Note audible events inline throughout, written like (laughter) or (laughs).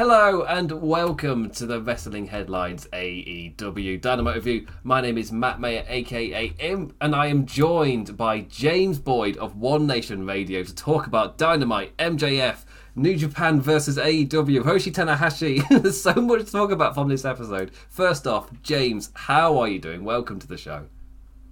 Hello and welcome to the Wrestling Headlines AEW Dynamite Review. My name is Matt Mayer, aka Imp, and I am joined by James Boyd of One Nation Radio to talk about Dynamite, MJF, New Japan versus AEW, Hiroshi Tanahashi. (laughs) There's so much to talk about from this episode. First off, James, how are you doing? Welcome to the show.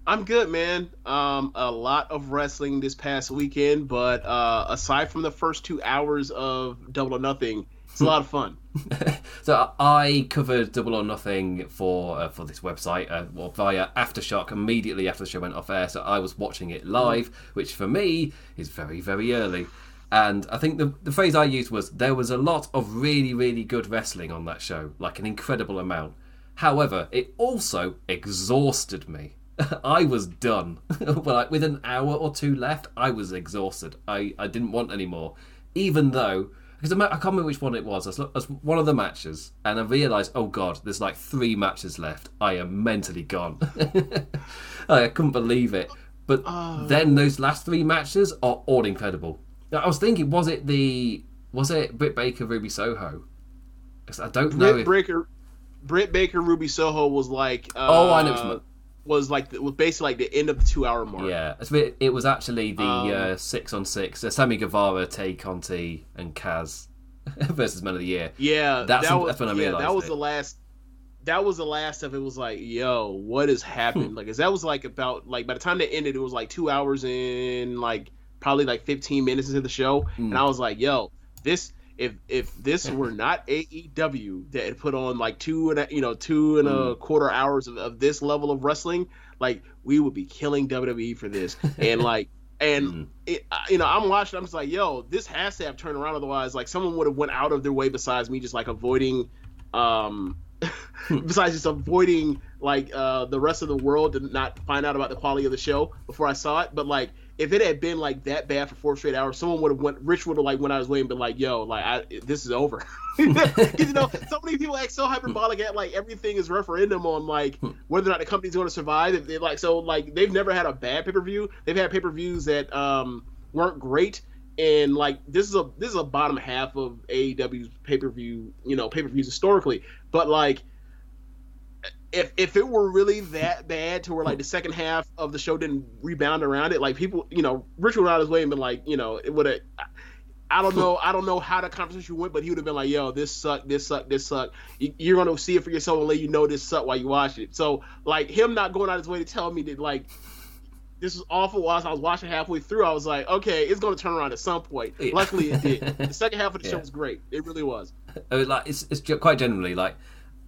I'm good, man. Um, a lot of wrestling this past weekend, but uh, aside from the first two hours of Double or Nothing, it's a lot of fun. (laughs) so I covered Double or Nothing for uh, for this website uh, well, via Aftershock immediately after the show went off air. So I was watching it live, which for me is very very early. And I think the the phrase I used was there was a lot of really really good wrestling on that show, like an incredible amount. However, it also exhausted me. (laughs) I was done. (laughs) like with an hour or two left, I was exhausted. I, I didn't want any more. Even though, because I can't remember which one it was. It was one of the matches, and I realised, oh god, there's like three matches left. I am mentally gone. (laughs) I couldn't believe it. But oh. then those last three matches are all incredible. I was thinking, was it the was it Britt Baker Ruby Soho? I don't know. Britt if... Baker, Britt Baker Ruby Soho was like. Uh, oh, I know. Was like was basically like the end of the two hour mark. Yeah, it was actually the um, uh, six on six. Uh, Sammy Guevara, Tay Conti, and Kaz (laughs) versus Men of the Year. Yeah, that's, that was, that's when I yeah, realized that was it. the last. That was the last of it. Was like, yo, what has happened? like, cause that was like about like by the time they ended, it was like two hours in, like probably like fifteen minutes into the show, mm. and I was like, yo, this if if this were not AEW that had put on like two and a, you know two and a mm. quarter hours of, of this level of wrestling, like we would be killing WWE for this. (laughs) And like and mm. it, you know I'm watching, I'm just like, yo, this has to have turned around. Otherwise, like someone would have went out of their way besides me just like avoiding, um, (laughs) besides just avoiding like uh the rest of the world to not find out about the quality of the show before I saw it. But like if it had been like that bad for four straight hours, someone would have went. Rich would have like when I was waiting, been like, "Yo, like I, this is over." (laughs) (laughs) you know, so many people act so hyperbolic at like everything is referendum on like whether or not the company's going to survive. If they like, so like they've never had a bad pay per view. They've had pay per views that um weren't great, and like this is a this is a bottom half of AEW's pay per view. You know, pay per views historically, but like if if it were really that bad to where like the second half of the show didn't rebound around it, like people, you know, Richard would out his way and been like, you know, it would have. I don't know. I don't know how the conversation went, but he would have been like, "Yo, this sucked. This sucked. This sucked." You're gonna see it for yourself and let you know this sucked while you watch it. So, like him not going out his way to tell me that like this was awful. While I was watching halfway through, I was like, "Okay, it's gonna turn around at some point." Yeah. Luckily, it did. the second half of the (laughs) yeah. show was great. It really was. like it's, it's quite generally like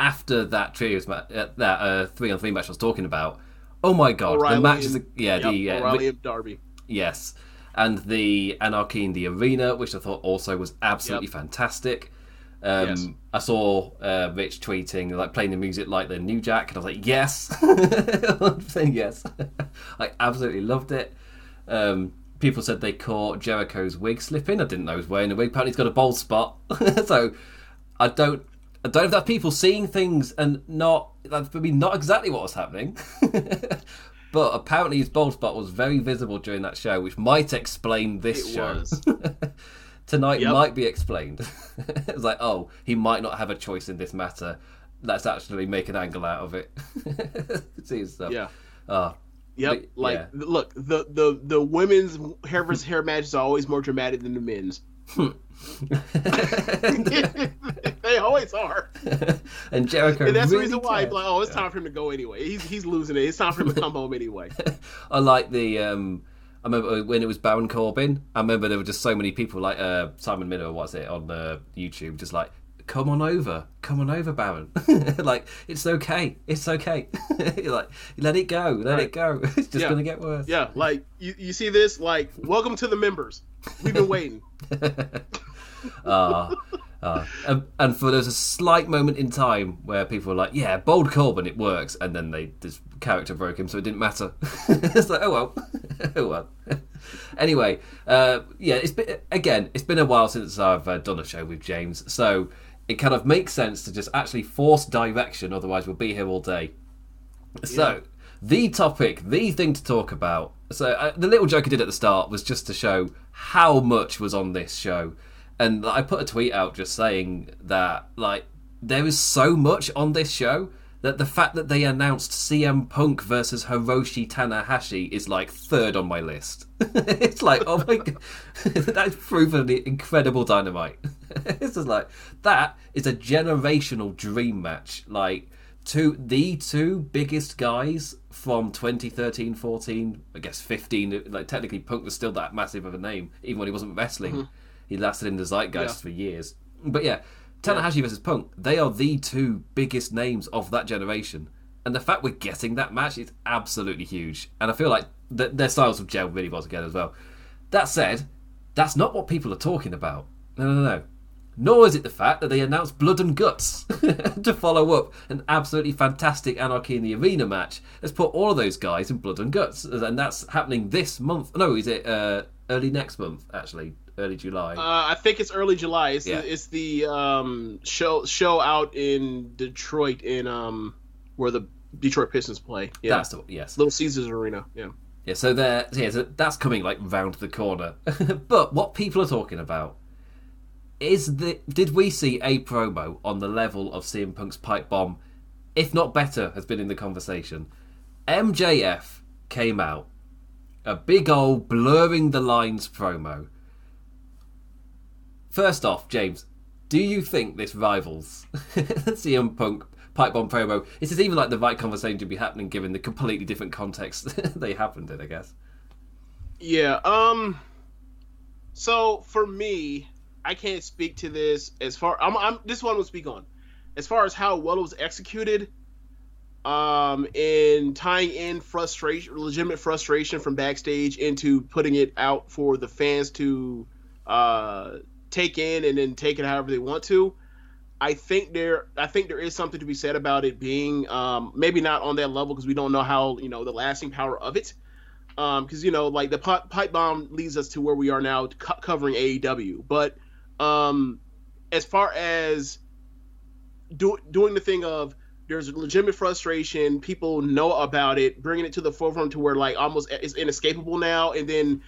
after that trios match, uh, that uh, three on three match I was talking about. Oh my god, O'Reilly the matches! And, yeah, yep, the uh, O'Reilly and Darby. Yes, and the Anarchy in the Arena, which I thought also was absolutely yep. fantastic. Um, yes. I saw uh, Rich tweeting like playing the music like the New Jack, and I was like, yes, I'm (laughs) saying yes. (laughs) I absolutely loved it. Um, people said they caught Jericho's wig slipping. I didn't know he was wearing a wig. Apparently, he's got a bald spot. (laughs) so I don't I don't know if that's people seeing things and not that's maybe not exactly what was happening. (laughs) but apparently his bald spot was very visible during that show, which might explain this it show. (laughs) Tonight yep. might be explained. (laughs) it's like, oh, he might not have a choice in this matter. Let's actually make an angle out of it. See stuff. Yeah. Uh, Yep. But, like, yeah. look, the the the women's hair versus hair match is always more dramatic than the men's. (laughs) they always are. (laughs) and Jericho. And that's really the reason why, like, oh, it's time for him to go anyway. He's he's losing it. It's time for him to come home anyway. (laughs) I like the. um I remember when it was Baron Corbin. I remember there were just so many people like uh, Simon Miller, was it on uh, YouTube, just like come on over, come on over, Baron. like it's okay, it's okay. like let it go, let right. it go. It's just yeah. gonna get worse. Yeah, like you, you see this, like welcome to the members. We've been waiting. (laughs) uh, uh, and, and, for there's a slight moment in time where people were like, "Yeah, bold Corbin, it works," and then they this character broke him, so it didn't matter. (laughs) it's like, oh well, (laughs) oh well. anyway, uh, yeah, it's been again, it's been a while since I've uh, done a show with James, so it kind of makes sense to just actually force direction. Otherwise, we'll be here all day. So, the topic, the thing to talk about. So, uh, the little joke I did at the start was just to show how much was on this show. And I put a tweet out just saying that like there is so much on this show that the fact that they announced CM Punk versus Hiroshi Tanahashi is like third on my list. (laughs) it's like, oh my god, (laughs) that's proven the incredible dynamite. (laughs) it's just like that is a generational dream match. Like two the two biggest guys from 2013 14 i guess 15 like technically punk was still that massive of a name even when he wasn't wrestling mm-hmm. He lasted in the zeitgeist yeah. for years but yeah Tanahashi yeah. versus Punk, they are the two biggest names of that generation. And the fact we're getting that match is absolutely huge. And I feel like th- their styles have gelled really well together as well. That said, that's not what people are talking about. No, no, no. Nor is it the fact that they announced Blood and Guts (laughs) to follow up an absolutely fantastic Anarchy in the Arena match. Let's put all of those guys in Blood and Guts. And that's happening this month. No, is it uh, early next month, actually? Early July. Uh, I think it's early July. It's, yeah. the, it's the um, show show out in Detroit in um, where the Detroit Pistons play. Yeah, that's the, yes, Little Caesars Arena. Yeah. Yeah, so there, yeah, so that's coming like round the corner. (laughs) but what people are talking about is the did we see a promo on the level of CM Punk's pipe bomb, if not better, has been in the conversation. MJF came out, a big old blurring the lines promo First off, James, do you think this rivals (laughs) CM Punk pipe bomb promo? Is this even like the right conversation to be happening given the completely different context (laughs) they happened in? I guess. Yeah. Um. So for me, I can't speak to this as far. I'm. I'm this one will speak on as far as how well it was executed. Um, in tying in frustration, legitimate frustration from backstage into putting it out for the fans to uh take in and then take it however they want to. I think there, I think there is something to be said about it being um, maybe not on that level because we don't know how you know the lasting power of it. Um because um, you know, like the pipe bomb leads us to where we are now, co- covering AEW. But um, as far as do, doing the thing of there's legitimate frustration, people know about it, bringing it to the forefront to where like almost it's inescapable now, and then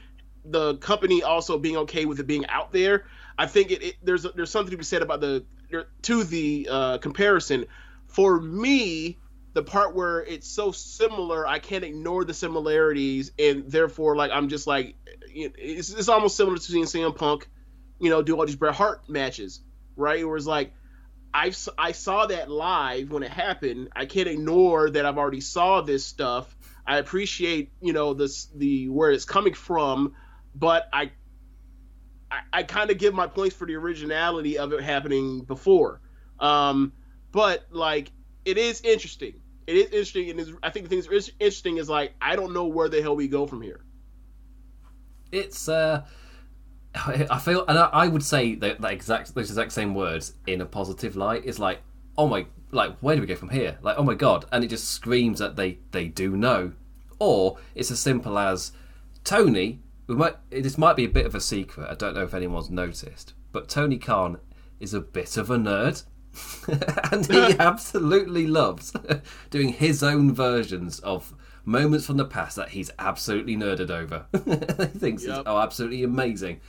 the company also being okay with it being out there. I think it, it there's there's something to be said about the to the uh, comparison. For me, the part where it's so similar, I can't ignore the similarities, and therefore, like I'm just like, it's, it's almost similar to seeing CM Punk, you know, do all these Bret Hart matches, right? Where it's like, I I saw that live when it happened. I can't ignore that I've already saw this stuff. I appreciate, you know, this the where it's coming from, but I I, I kind of give my points for the originality of it happening before. Um, but like it is interesting. It is interesting, and I think the thing that's interesting is like I don't know where the hell we go from here. It's uh, (laughs) I feel, and I, I would say that, that exact those exact same words in a positive light. Is like, oh my, like where do we go from here? Like, oh my god, and it just screams that they they do know, or it's as simple as Tony we might this might be a bit of a secret. I don't know if anyone's noticed, but Tony Khan is a bit of a nerd. (laughs) and he (laughs) absolutely loves doing his own versions of moments from the past that he's absolutely nerded over. (laughs) he thinks yep. oh absolutely amazing.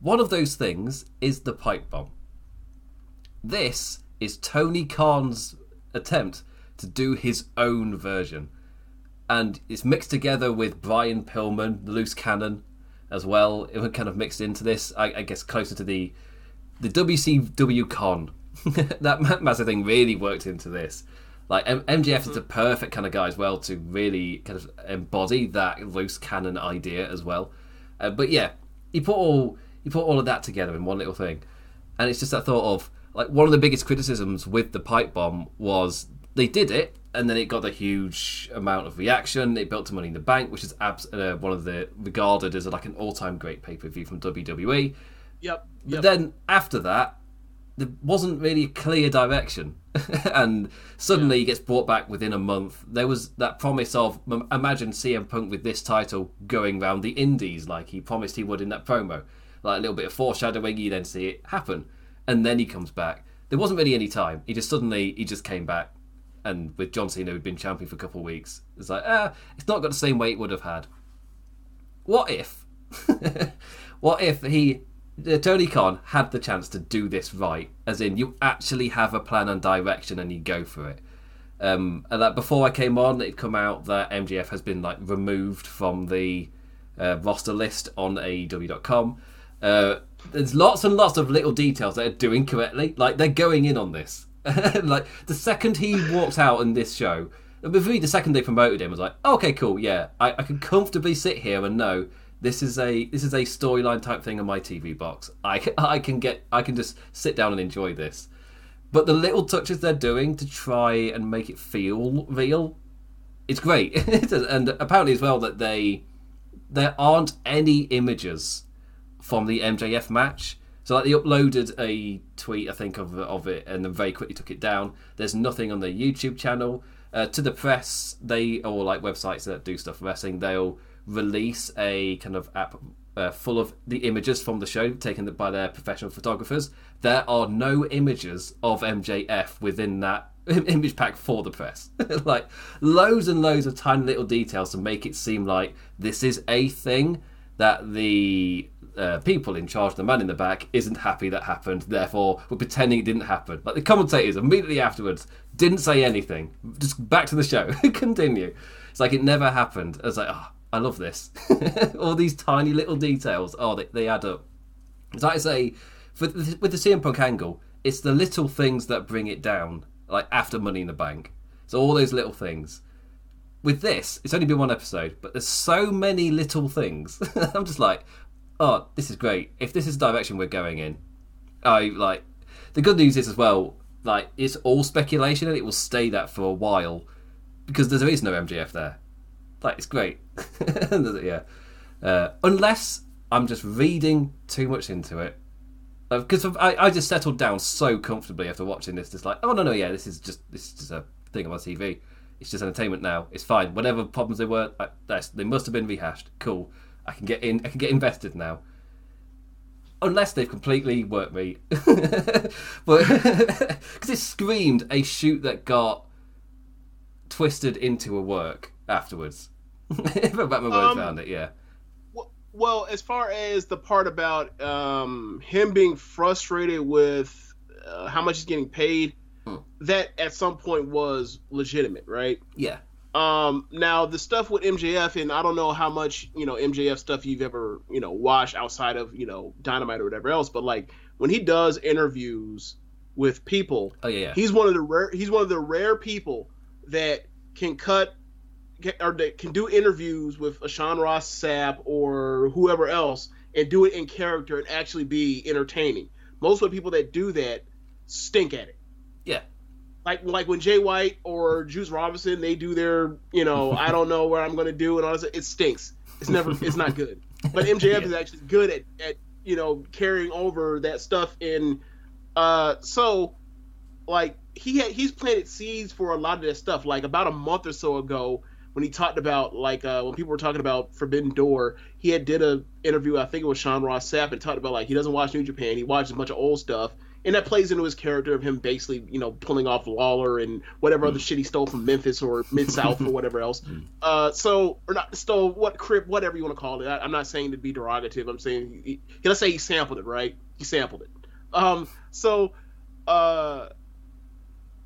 One of those things is the pipe bomb. This is Tony Khan's attempt to do his own version and it's mixed together with Brian Pillman, the loose cannon, as well. It was kind of mixed into this, I, I guess, closer to the the WCW con. (laughs) that massive thing really worked into this. Like M- MJF is the perfect kind of guy as well to really kind of embody that loose cannon idea as well. Uh, but yeah, he put all he put all of that together in one little thing, and it's just that thought of like one of the biggest criticisms with the pipe bomb was they did it and then it got a huge amount of reaction. It built to Money in the Bank, which is abs- uh, one of the regarded as like an all-time great pay-per-view from WWE. Yep. But yep. then after that, there wasn't really a clear direction, (laughs) and suddenly yeah. he gets brought back within a month. There was that promise of imagine CM Punk with this title going around the Indies like he promised he would in that promo, like a little bit of foreshadowing. You then see it happen, and then he comes back. There wasn't really any time. He just suddenly he just came back and with John Cena who'd been champion for a couple of weeks, it's like, ah, it's not got the same weight it would have had. What if? (laughs) what if he uh, Tony Khan had the chance to do this right, as in you actually have a plan and direction and you go for it. Um, and that before I came on, it'd come out that MJF has been like removed from the uh, roster list on AEW.com. Uh, there's lots and lots of little details that are doing correctly. Like they're going in on this. (laughs) like the second he walked out in this show, with me, the second they promoted him, was like, okay, cool, yeah, I, I can comfortably sit here and know this is a this is a storyline type thing on my TV box. I, I can get I can just sit down and enjoy this. But the little touches they're doing to try and make it feel real, it's great. (laughs) and apparently as well that they there aren't any images from the MJF match. So like they uploaded a tweet I think of of it and then very quickly took it down. There's nothing on the YouTube channel. Uh, to the press, they or like websites that do stuff wrestling, they'll release a kind of app uh, full of the images from the show taken by their professional photographers. There are no images of MJF within that (laughs) image pack for the press. (laughs) like loads and loads of tiny little details to make it seem like this is a thing that the uh, people in charge, the man in the back, isn't happy that happened. Therefore, we're pretending it didn't happen. Like the commentators immediately afterwards didn't say anything. Just back to the show. (laughs) Continue. It's like it never happened. I was like, oh, I love this. (laughs) All these tiny little details. Oh, they, they add up. As I say, for, with the CM Punk angle, it's the little things that bring it down. Like after Money in the Bank. So all those little things. With this, it's only been one episode, but there's so many little things. (laughs) I'm just like, oh, this is great. If this is the direction we're going in, I like. The good news is as well, like it's all speculation and it will stay that for a while because there is no MJF there. Like it's great. (laughs) yeah. Uh, unless I'm just reading too much into it. Because uh, I, I just settled down so comfortably after watching this. Just like, oh no no yeah, this is just this is just a thing on my TV. It's just entertainment now. It's fine. Whatever problems they were, they must have been rehashed. Cool. I can get in. I can get invested now. Unless they've completely worked me, (laughs) but (laughs) because it screamed a shoot that got twisted into a work afterwards. (laughs) if I bet my word um, found it, yeah. Well, as far as the part about um, him being frustrated with uh, how much he's getting paid, hmm. that at some point was legitimate, right? Yeah. Um, now the stuff with MJF, and I don't know how much you know MJF stuff you've ever you know watched outside of you know Dynamite or whatever else, but like when he does interviews with people, oh yeah, yeah. he's one of the rare he's one of the rare people that can cut or that can do interviews with a Sean Ross Sapp or whoever else and do it in character and actually be entertaining. Most of the people that do that stink at it. Yeah. Like like when Jay White or Juice Robinson they do their you know (laughs) I don't know what I'm gonna do and all this it stinks. It's never it's not good. But MJF (laughs) yeah. is actually good at, at you know carrying over that stuff in uh so like he had, he's planted seeds for a lot of that stuff. Like about a month or so ago, when he talked about like uh, when people were talking about Forbidden Door, he had did a interview. I think it was Sean Ross Sapp and talked about like he doesn't watch New Japan. He watches a bunch of old stuff, and that plays into his character of him basically you know pulling off Lawler and whatever mm. other shit he stole from Memphis or Mid South or whatever else. (laughs) Mm. Uh, so or not stole what crib whatever you want to call it. I, am not saying to be derogative. I'm saying he, let's say he sampled it right. He sampled it. Um, so. Uh,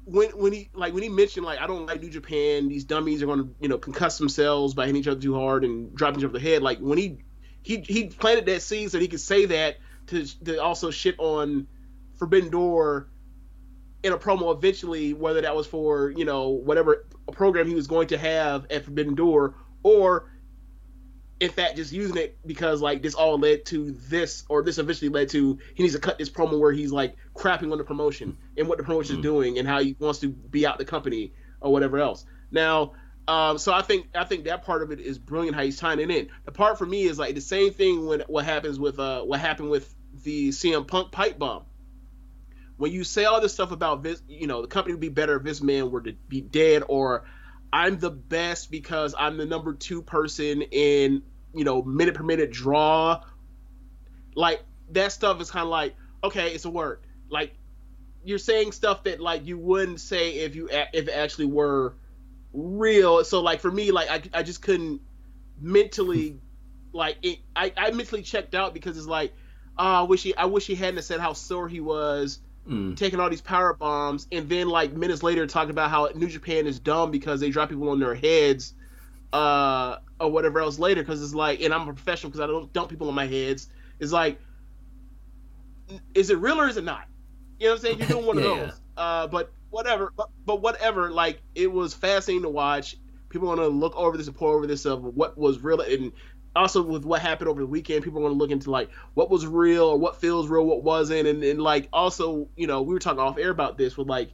when when he like when he mentioned like I don't like New Japan, these dummies are gonna you know concuss themselves by hitting each other too hard and dropping each other the head. Like when he he he planted that seed so he could say that to to also shit on Forbidden Door in a promo eventually, whether that was for you know whatever program he was going to have at Forbidden Door or in fact just using it because like this all led to this or this eventually led to he needs to cut this promo where he's like crapping on the promotion and what the promotion is mm-hmm. doing and how he wants to be out the company or whatever else now um, so I think I think that part of it is brilliant how he's tying it in. The part for me is like the same thing when what happens with uh, what happened with the CM Punk pipe bomb. When you say all this stuff about this, you know, the company would be better if this man were to be dead, or I'm the best because I'm the number two person in you know minute per minute draw. Like that stuff is kind of like okay, it's a word. Like you're saying stuff that like you wouldn't say if you if it actually were real. So like for me, like I, I just couldn't mentally (laughs) like it, I I mentally checked out because it's like oh, I wish he, I wish he hadn't said how sore he was mm. taking all these power bombs, and then like minutes later talking about how New Japan is dumb because they drop people on their heads, uh, or whatever else later. Because it's like, and I'm a professional because I don't dump people on my heads. It's like, is it real or is it not? You know what I'm saying? You're doing one (laughs) yeah. of those. Uh, but whatever. But, but whatever. Like it was fascinating to watch. People want to look over this and pour over this of what was real and also with what happened over the weekend, people want to look into like what was real or what feels real, what wasn't, and, and like also, you know, we were talking off air about this with like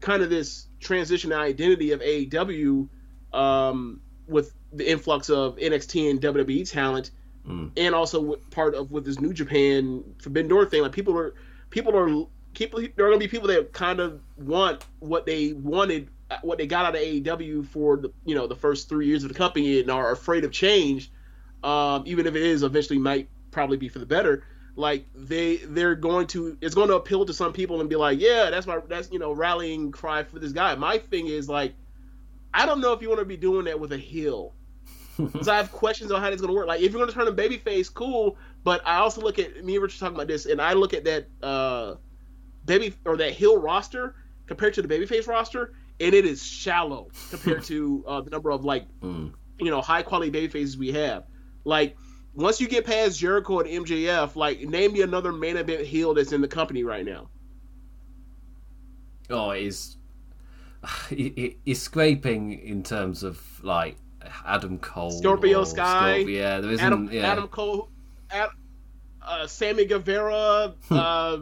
kind of this transition identity of AEW um, with the influx of NXT and WWE talent, mm. and also part of with this New Japan Forbidden Door thing. Like people are people are people there are gonna be people that kind of want what they wanted, what they got out of AEW for the you know the first three years of the company and are afraid of change um, even if it is eventually might probably be for the better like they they're going to it's going to appeal to some people and be like yeah that's my that's you know rallying cry for this guy. My thing is like i don't know if you want to be doing that with a heel. (laughs) So i have questions on how that's going to work. Like if you're going to turn a baby face cool but i also look at me and richard talking about this and i look at that uh baby or that heel roster compared to the babyface roster and it is shallow compared (laughs) to uh, the number of like mm. you know high quality baby faces we have like once you get past Jericho and MJF, like name me another main event heel that's in the company right now. Oh, he's he's (sighs) scraping in terms of like Adam Cole, Scorpio Sky. Scorpio, yeah, there isn't. Adam, yeah. Adam Cole, Ad, uh, Sammy Guevara, (laughs) uh,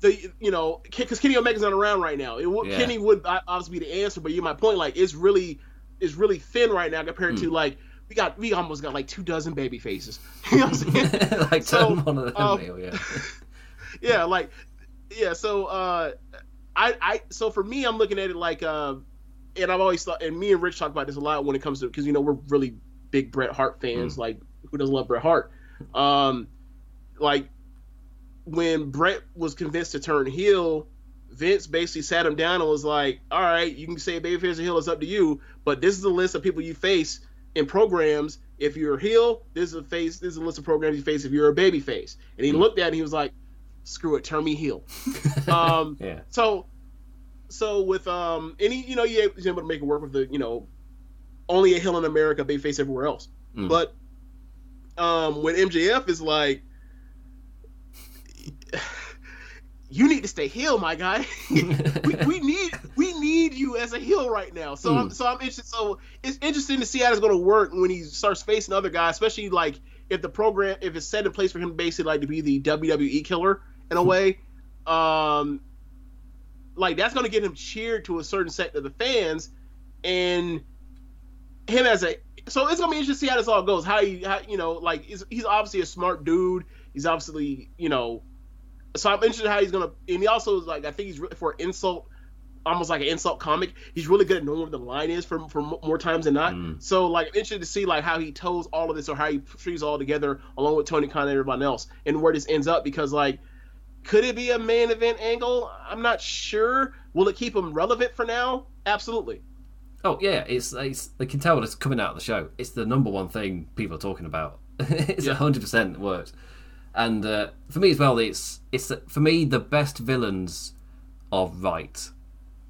the you know because Kenny Omega's not around right now. It, yeah. Kenny would obviously be the answer, but you my point. Like it's really it's really thin right now compared to hmm. like we got we almost got like two dozen baby faces. (laughs) You know what I'm (laughs) saying? (laughs) like so, one of them, um, yeah. yeah, like yeah. So uh, I I so for me, I'm looking at it like uh, and I've always thought, and me and Rich talk about this a lot when it comes to because you know we're really big Bret Hart fans. Mm. Like who doesn't love Bret Hart? Um, like when Bret was convinced to turn heel. Vince basically sat him down and was like, "All right, you can say babyface or heel, it's up to you, but this is the list of people you face in programs, if you're a heel, this is a face. This is a list of programs you face if you're a baby face. And he mm-hmm. looked at it and he was like, "Screw it, turn me heel." (laughs) um, yeah. So, so with um, any you know, you're able to make it work with the you know, only a heel in America, baby face everywhere else. Mm. But um, when MJF is like you need to stay heel, my guy. (laughs) (laughs) we, we, need we need you as a heel right now. So mm. I'm so I'm interested. So it's interesting to see how it's going to work when he starts facing other guys, especially like if the program if it's set in place for him basically like to be the WWE killer in a hmm. way. Um, like that's going to get him cheered to a certain set of the fans, and him as a so it's gonna be interesting to see how this all goes. How he, how, you know, like he's, he's obviously a smart dude. He's obviously, you know, so I'm interested how he's gonna. And he also is like I think he's really for insult, almost like an insult comic. He's really good at knowing where the line is for for more times than not. Mm. So like I'm interested to see like how he toes all of this or how he trees all together along with Tony Khan and everyone else and where this ends up because like could it be a main event angle? I'm not sure. Will it keep him relevant for now? Absolutely. Oh yeah, it's it's they can tell it's coming out of the show. It's the number one thing people are talking about. (laughs) it's hundred yeah. percent worked. And uh, for me as well, it's it's for me the best villains are right.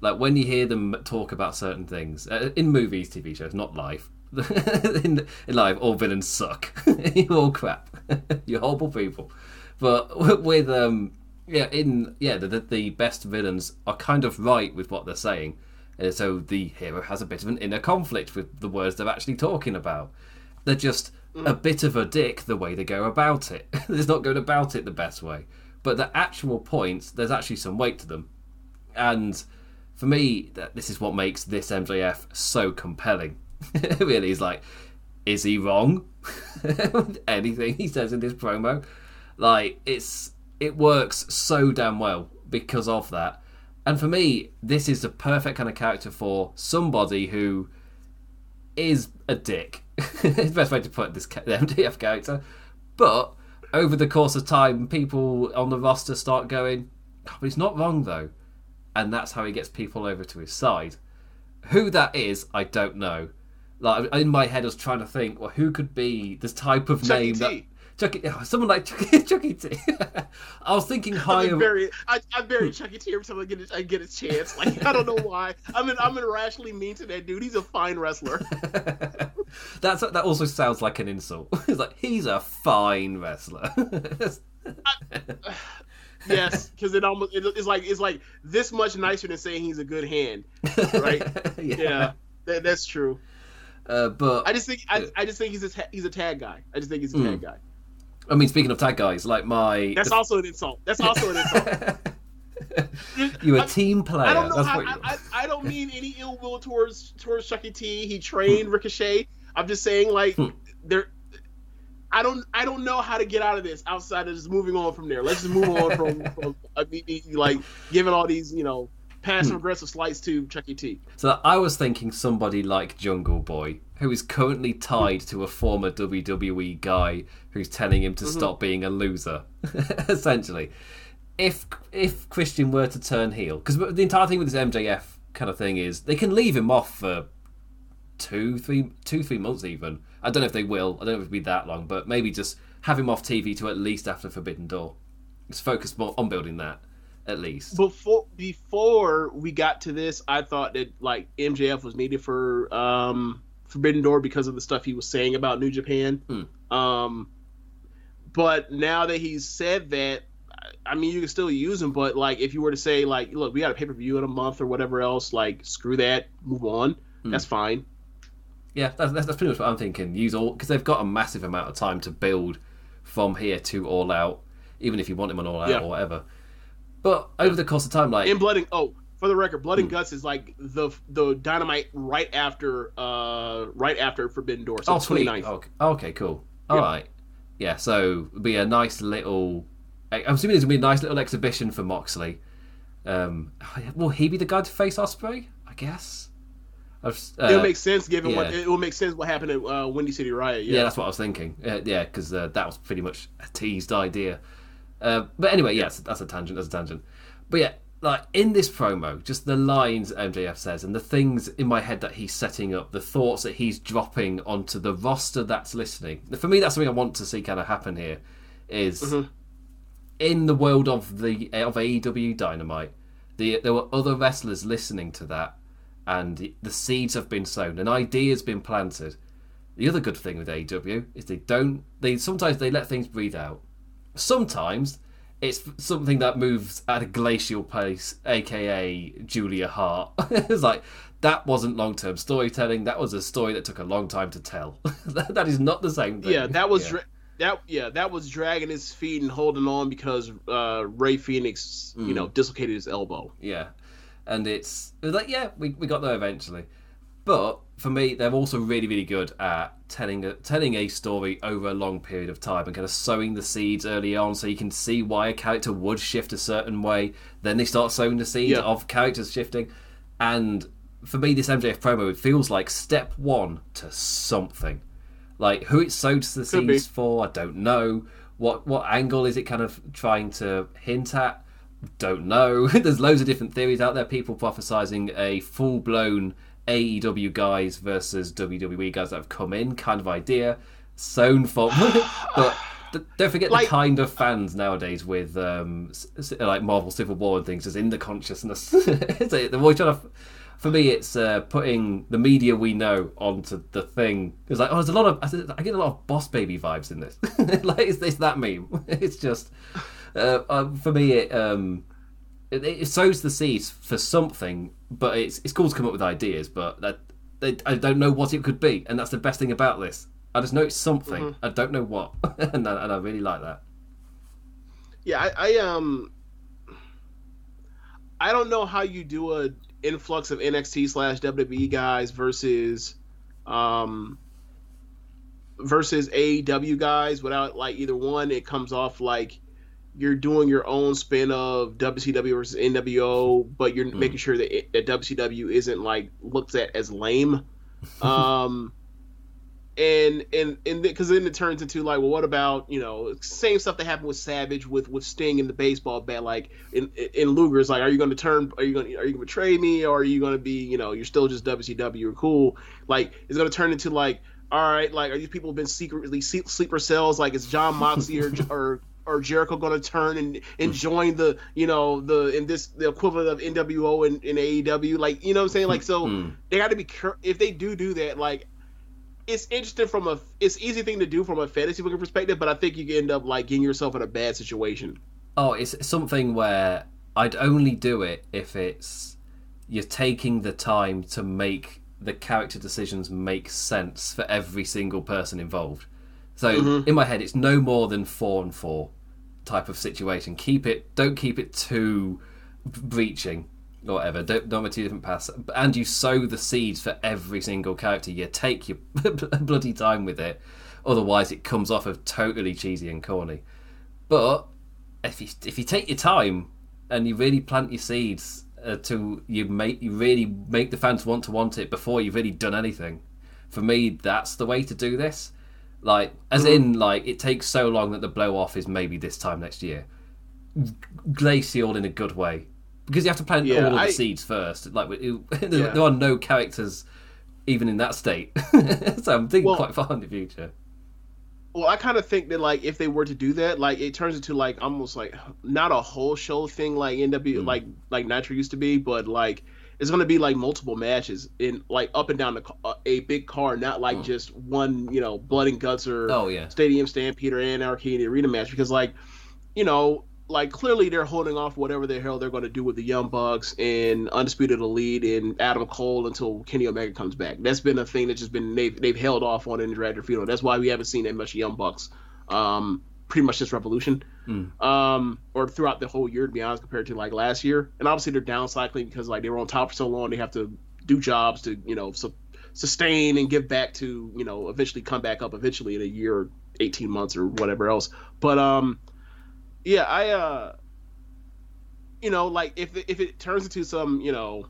Like when you hear them talk about certain things uh, in movies, TV shows, not life, (laughs) in, in live, all villains suck. (laughs) You're all crap. (laughs) You're horrible people. But with um, yeah, in yeah, the, the best villains are kind of right with what they're saying. And so the hero has a bit of an inner conflict with the words they're actually talking about. They're just a bit of a dick the way they go about it. There's not going about it the best way. But the actual points, there's actually some weight to them. And for me, this is what makes this MJF so compelling. (laughs) really, is like, is he wrong? (laughs) Anything he says in this promo, like it's it works so damn well because of that. And for me, this is the perfect kind of character for somebody who is a dick (laughs) it's the best way to put this MJF character. But over the course of time, people on the roster start going, oh, but he's not wrong though, and that's how he gets people over to his side. Who that is, I don't know. Like in my head, I was trying to think, well, who could be this type of Chucky name T. that Chucky, (laughs) someone like Chucky, Chucky T. I was thinking higher. I'm very, I, I'm very Chucky T every time I get a, I get a chance. Like I don't know why. I'm an, I'm irrationally mean to that dude. He's a fine wrestler. (laughs) That's that also sounds like an insult. (laughs) It's like he's a fine wrestler. I, yes, because it almost it's like it's like this much nicer than saying he's a good hand, right? (laughs) yeah, yeah that, that's true. Uh, but I just think I, I just think he's a ta- he's a tag guy. I just think he's a tag mm. guy. I mean, speaking of tag guys, like my that's also an insult. That's also an insult. (laughs) You're a team player. I don't know. How, I, I, I, don't mean any ill will towards towards Chucky T. He trained Ricochet. I'm just saying, like, hmm. there. I don't. I don't know how to get out of this outside of just moving on from there. Let's just move on from, (laughs) from like giving all these, you know, passive hmm. aggressive slights to Chucky T. So I was thinking somebody like Jungle Boy, who is currently tied to a former WWE guy who's telling him to mm-hmm. stop being a loser, (laughs) essentially. If if Christian were to turn heel, because the entire thing with this MJF kind of thing is they can leave him off for two, three, two, three months even. I don't know if they will. I don't know if it'll be that long, but maybe just have him off TV to at least after Forbidden Door. Just focus more on building that at least. Before before we got to this, I thought that like MJF was needed for um, Forbidden Door because of the stuff he was saying about New Japan. Hmm. Um, but now that he's said that, I mean, you can still use him. But like, if you were to say like, look, we got a pay per view in a month or whatever else, like, screw that, move on. Hmm. That's fine. Yeah, that's, that's, pretty much what I'm thinking. Use all because they've got a massive amount of time to build from here to All Out, even if you want him on All Out yeah. or whatever. But over the course of time, like in Blood and oh, for the record, Blood and hmm. Guts is like the the Dynamite right after uh right after Forbidden Door. So oh, 29th. Okay. okay, cool. All yeah. right, yeah. So it'll be a nice little. I'm assuming there's gonna be a nice little exhibition for Moxley. Um, (sighs) will he be the guy to face Ospreay? I guess. Uh, It'll make sense given yeah. what it will make sense what happened at uh, Windy City Riot. Yeah. yeah, that's what I was thinking. Uh, yeah, because uh, that was pretty much a teased idea. Uh, but anyway, yes, that's a tangent. That's a tangent. But yeah, like in this promo, just the lines MJF says and the things in my head that he's setting up, the thoughts that he's dropping onto the roster that's listening. For me, that's something I want to see kind of happen here. Is mm-hmm. in the world of the of AEW Dynamite, the, there were other wrestlers listening to that, and the seeds have been sown, an idea has been planted. The other good thing with AEW is they don't. They sometimes they let things breathe out Sometimes it's something that moves at a glacial pace, aka Julia Hart. (laughs) it's like that wasn't long term storytelling. That was a story that took a long time to tell. (laughs) that is not the same thing. Yeah, that was yeah. Dra- that. Yeah, that was dragging his feet and holding on because uh, Rey Fenix, mm. you know, dislocated his elbow. Yeah, and it's, it's like yeah, we we got there eventually. But for me, they're also really, really good at telling a, telling a story over a long period of time and kind of sowing the seeds early on, so you can see why a character would shift a certain way. Then they start sowing the seeds yeah. of characters shifting, and for me, this MJF promo it feels like step one to something. Like who it sowed the seeds for, I don't know. What what angle is it kind of trying to hint at? Don't know. (laughs) There's loads of different theories out there. People prophesizing a full blown AEW guys versus WWE guys that have come in kind of idea. Sown for, (sighs) but don't forget like, the kind of fans nowadays with um, like Marvel Civil War and things is in the consciousness. (laughs) They're always trying to. For me, it's uh, putting the media we know onto the thing. It's like, oh, there's a lot of. I get a lot of Boss Baby vibes in this. (laughs) like, it's, it's, that meme. It's just. Uh, uh, for me, it. Um, it, it sows the seeds for something, but it's it's cool to come up with ideas, but that they, I don't know what it could be, and that's the best thing about this. I just know it's something. Mm-hmm. I don't know what, (laughs) and, I, and I really like that. Yeah, I, I um, I don't know how you do a influx of NXT slash WWE guys versus um versus AEW guys without like either one. It comes off like you're doing your own spin of WCW versus NWO, but you're mm. making sure that, it, that WCW isn't like looked at as lame. (laughs) Um, and and and because then it turns into like, well, what about you know same stuff that happened with Savage with with Sting in the baseball bat, like in in Luger's like, are you going to turn? Are you going? to Are you going to betray me? Or are you going to be you know you're still just WCW or cool? Like it's going to turn into like all right, like are these people been secretly sleeper cells? Like is Jon Moxley or (laughs) or or Jericho going to turn and, and join the you know the in this the equivalent of NWO and, in AEW? Like you know what I'm saying? Like so mm-hmm. they got to be if they do do that. Like it's interesting from a it's easy thing to do from a fantasy booking perspective, but I think you end up like getting yourself in a bad situation. Oh, it's something where I'd only do it if it's you're taking the time to make the character decisions make sense for every single person involved. So mm-hmm. in my head, it's no more than four and four type of situation. Keep it, don't keep it too breaching or whatever. Don't don't have two different paths, and you sow the seeds for every single character. You take your (laughs) bloody time with it, otherwise it comes off of totally cheesy and corny. But if you if you take your time and you really plant your seeds uh, to you make you really make the fans want to want it before you've really done anything. For me, that's the way to do this. Like, as mm. in, like it takes so long that the blow off is maybe this time next year. Glacial in a good way because you have to plant yeah, all of I, the seeds first. Like, it, (laughs) yeah. there are no characters even in that state, (laughs) so I'm thinking well, quite far in the future. Well, I kind of think that like if they were to do that, like it turns into like almost like not a whole show thing like NW mm. like like Nitro used to be, but like it's going to be like multiple matches in like up and down the uh, a big car, not like mm. just one you know blood and guts or oh yeah stadium stampede or anarchy in the arena match because like you know like clearly they're holding off whatever the hell they're going to do with the Young Bucks and Undisputed Elite and Adam Cole until Kenny Omega comes back. That's been a thing that's just been they've, they've held off on in the Dragon Funeral. That's why we haven't seen that much Young Bucks. Um, pretty much this Revolution, mm. um, or throughout the whole year to be honest, compared to like last year. And obviously they're down cycling because like they were on top for so long, they have to do jobs to you know su- sustain and give back to you know eventually come back up eventually in a year, or eighteen months or whatever else. But um yeah, I uh, you know, like if if it turns into some, you know.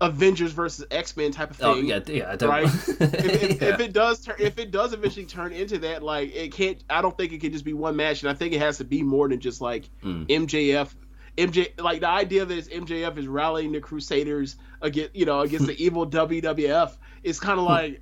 Avengers versus X Men type of oh, thing. Oh yeah, yeah, I don't. Right? (laughs) if, if, yeah. if, it does, turn, if it does eventually turn into that, like it can't. I don't think it can just be one match, and I think it has to be more than just like mm. MJF. MJ, like the idea that MJF is rallying the Crusaders against, you know, against the (laughs) evil WWF is kind of like,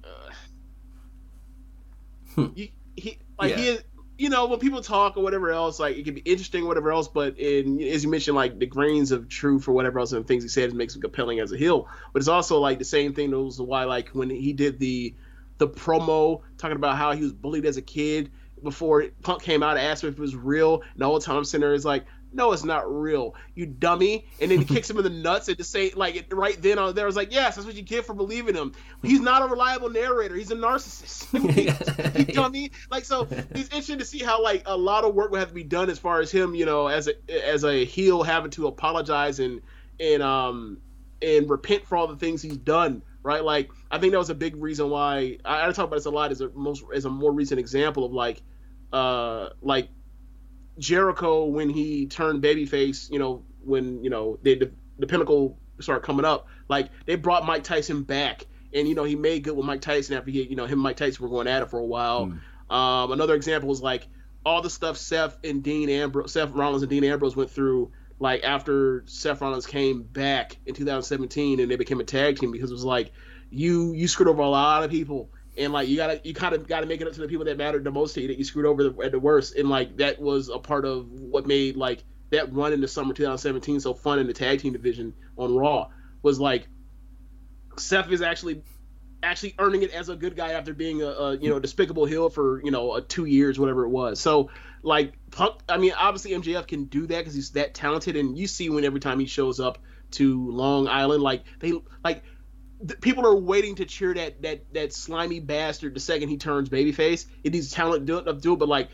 uh, he, he, like yeah. he is you know, when people talk or whatever else, like it can be interesting or whatever else, but in as you mentioned, like the grains of truth or whatever else and things he said makes him compelling as a heel. But it's also like the same thing that was why like when he did the the promo talking about how he was bullied as a kid before Punk came out and asked him if it was real, and all the time Center is like, no, it's not real, you dummy. And then he kicks him in the nuts and to say, like, right then on there, I was like, yes, that's what you get for believing him. He's not a reliable narrator. He's a narcissist. (laughs) you (laughs) dummy. Like, so it's interesting to see how, like, a lot of work would have to be done as far as him, you know, as a, as a heel having to apologize and, and, um, and repent for all the things he's done right? Like I think that was a big reason why I, I talk about this a lot as a most as a more recent example of like uh like Jericho when he turned babyface, you know, when you know they, the, the pinnacle started coming up, like they brought Mike Tyson back, and you know he made good with Mike Tyson after he, you know, him and Mike Tyson were going at it for a while. Mm. Um, another example was like all the stuff Seth and Dean Ambrose, Seth Rollins and Dean Ambrose went through, like after Seth Rollins came back in 2017 and they became a tag team because it was like you you screwed over a lot of people and like you gotta you kind of gotta make it up to the people that mattered the most to you that you screwed over the, at the worst. And like that was a part of what made like that run in the summer 2017 so fun in the tag team division on raw was like seth is actually actually earning it as a good guy after being a, a you know despicable heel for you know two years whatever it was. So like punk i mean obviously mjf can do that because he's that talented. And you see when every time he shows up to long island like they like people are waiting to cheer that that that slimy bastard the second he turns babyface. It needs talent to do it, but like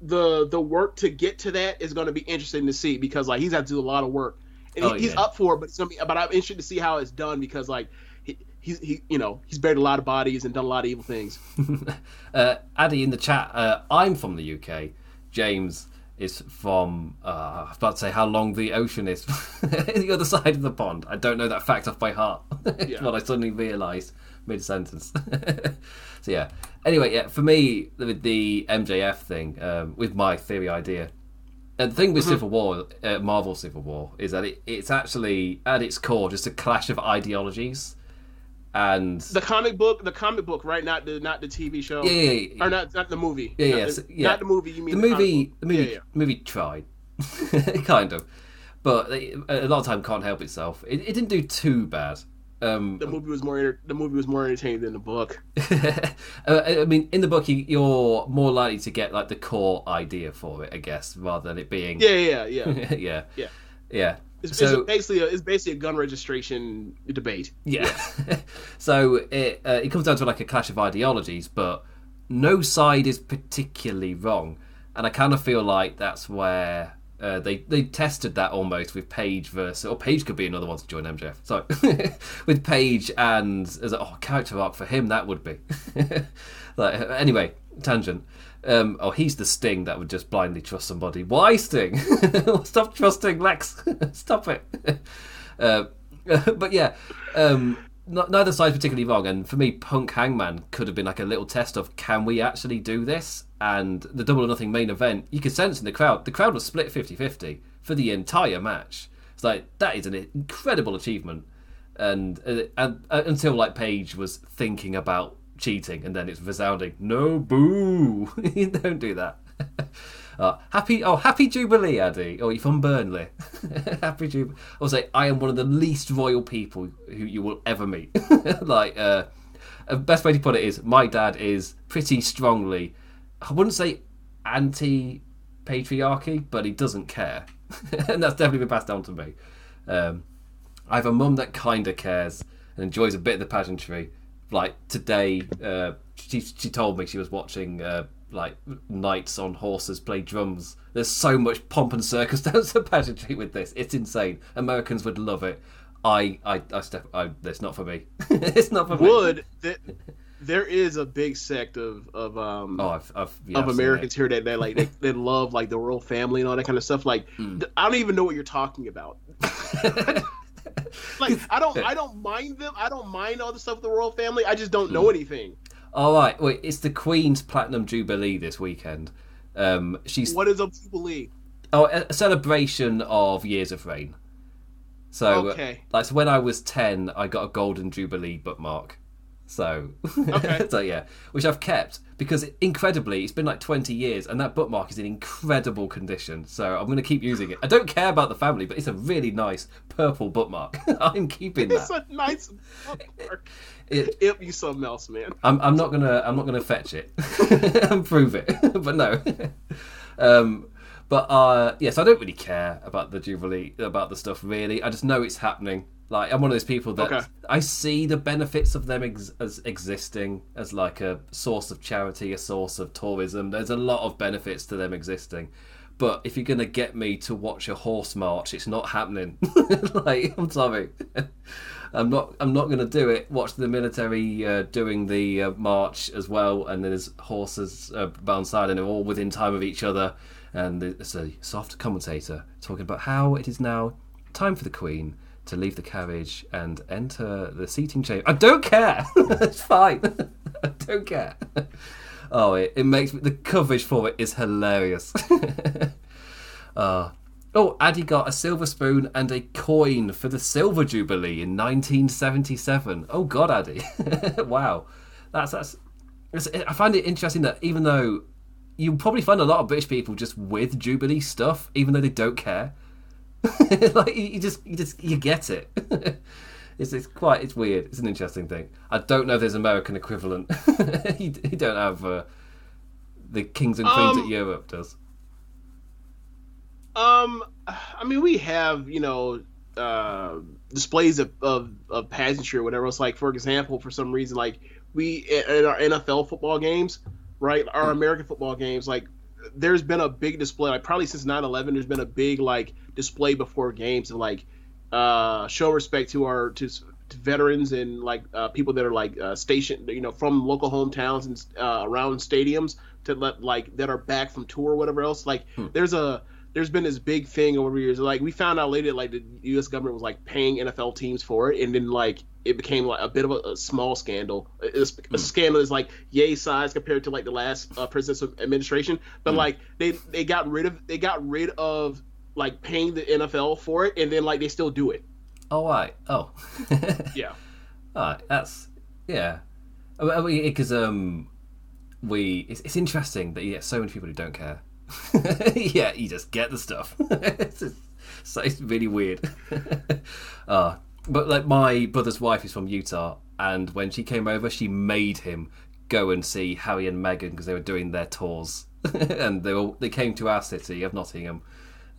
the the work to get to that is going to be interesting to see because like he's had to do a lot of work. And oh, he, he's up for it, but it's gonna be, but I'm interested to see how it's done because like he, he's he you know he's buried a lot of bodies and done a lot of evil things. (laughs) uh, Addy in the chat, uh, I'm from the UK. James is from uh, I was about to say how long the ocean is (laughs) the other side of the pond. I don't know that fact off by heart. (laughs) yeah. what I suddenly realised mid sentence. (laughs) so yeah. Anyway, yeah. For me, with the MJF thing, um, with my theory idea, and the thing with mm-hmm. Civil War, uh, Marvel Civil War, is that it, it's actually at its core just a clash of ideologies. And the comic book, the comic book, right? Not the not the TV show. Yeah, yeah, yeah. or not not the movie. Yeah, yeah, yeah, so, yeah. Not the movie. You mean the, the movie? The movie, Yeah, yeah. movie tried, (laughs) kind of, but they, a lot of time can't help itself. It, it didn't do too bad. Um, The movie was more the movie was more entertaining than the book. (laughs) uh, I mean, in the book, you- you're more likely to get like the core idea for it, I guess, rather than it being Yeah, yeah, yeah. yeah. (laughs) yeah, Yeah. It's, So- it's basically a, it's basically a gun registration debate. Yeah. (laughs) so it uh, it comes down to like a clash of ideologies, but no side is particularly wrong, and I kind of feel like that's where. Uh, they they tested that almost with Page versus or Page could be another one to join MJF. So (laughs) with Page and as a oh, character arc for him that would be. (laughs) like anyway, tangent. Um, oh, he's the Sting that would just blindly trust somebody. Why Sting? (laughs) Stop trusting Lex. (laughs) Stop it. (laughs) Uh, but yeah, um, n- neither side's particularly wrong. And for me, Punk Hangman could have been like a little test of can we actually do this? And the Double or Nothing main event, you could sense in the crowd, the crowd was split 50 50 for the entire match. It's like, that is an incredible achievement. And, uh, and uh, until like Page was thinking about cheating, and then it's resounding, no boo, (laughs) don't do that. (laughs) Uh, happy oh happy jubilee Addy. Oh you're from Burnley. (laughs) Happy jubilee I'll say I am one of the least royal people who you will ever meet. Like uh uh, best way to put it is my dad is pretty strongly I wouldn't say anti patriarchy but he doesn't care. And that's definitely been passed down to me. Um, I have a mum that kind of cares and enjoys a bit of the pageantry like today uh, she, she told me she was watching uh, like knights on horses play drums. There's so much pomp and circumstance (laughs) and pageantry with this. It's insane. Americans would love it. I, I, I step. I, it's not for me. (laughs) it's not for me. Would that there is a big sect of of um Oh, I've, I've yeah, of I've Americans here that that like they, (laughs) they love like the royal family and all that kind of stuff. Like th- I don't even know what you're talking about. Like I don't (laughs) I don't mind them. I don't mind all the stuff with the royal family. I just don't Hmm. know anything. All right, wait. It's the Queen's Platinum Jubilee this weekend. Um, she's What is a jubilee? oh a a celebration of years of reign. So, Okay. like, so when I was ten, I got a golden jubilee bookmark. So, (laughs) Okay. so yeah, which I've kept because incredibly, it's been like twenty years, and that bookmark is in incredible condition. So I'm going to keep using it. I don't care about the family, but it's a really nice purple bookmark. (laughs) I'm keeping It's that. a nice bookmark. (laughs) It- It'll be something else, man. I'm, I'm not gonna I'm not gonna fetch it (laughs) and prove it, but no. um, but uh, yes, I don't really care about the jubilee about the stuff really. I just know it's happening. Like I'm one of those people that Okay. I see the benefits of them ex- as existing as like a source of charity, a source of tourism. There's a lot of benefits to them existing. But if you're gonna get me to watch a horse march, it's not happening. (laughs) like I'm sorry. (laughs) I'm not. I'm not going to do it. Watch the military uh, doing the uh, march as well, and there's horses uh, bound side, and they're all within time of each other. And it's a soft commentator talking about how it is now time for the Queen to leave the carriage and enter the seating chamber. I don't care. (laughs) it's fine. (laughs) I don't care. (laughs) Oh, it, it makes the coverage for it is hilarious. uh, Oh, Addy got a silver spoon and a coin for the Silver Jubilee in 1977. Oh God, Addy! wow, that's that's. I find it interesting that even though you probably find a lot of British people just with Jubilee stuff, even though they don't care. (laughs) like you you just you just you get it. (laughs) it's it's quite it's weird. It's an interesting thing. I don't know if there's American equivalent. (laughs) you, you don't have uh, the kings and queens Um, that Europe does. Um, I mean, we have you know uh, displays of, of of pageantry or whatever. It's like, for example, for some reason, like we in our NFL football games, right? Our American football games, like there's been a big display, like probably since 9/11, there's been a big like display before games to like uh, show respect to our to, to veterans and like uh, people that are like uh, stationed, you know, from local hometowns and uh, around stadiums to let like that are back from tour or whatever else. Like there's a there's been this big thing over years. Like we found out later, like the U.S. government was like paying NFL teams for it, and then like it became like a bit of a, a small scandal. It's a scandal is like yay size compared to like the last uh, president's administration, but like they they got rid of they got rid of like paying the NFL for it, and then like they still do it. Oh right. Oh. (laughs) Yeah. All right, that's yeah. Because um, we it's, it's interesting that you get so many people who don't care. (laughs) yeah, you just get the stuff. (laughs) it's, just, so it's really weird. (laughs) uh, but like my brother's wife is from Utah, and when she came over, she made him go and see Harry and Meghan because they were doing their tours, and they were they came to our city of Nottingham,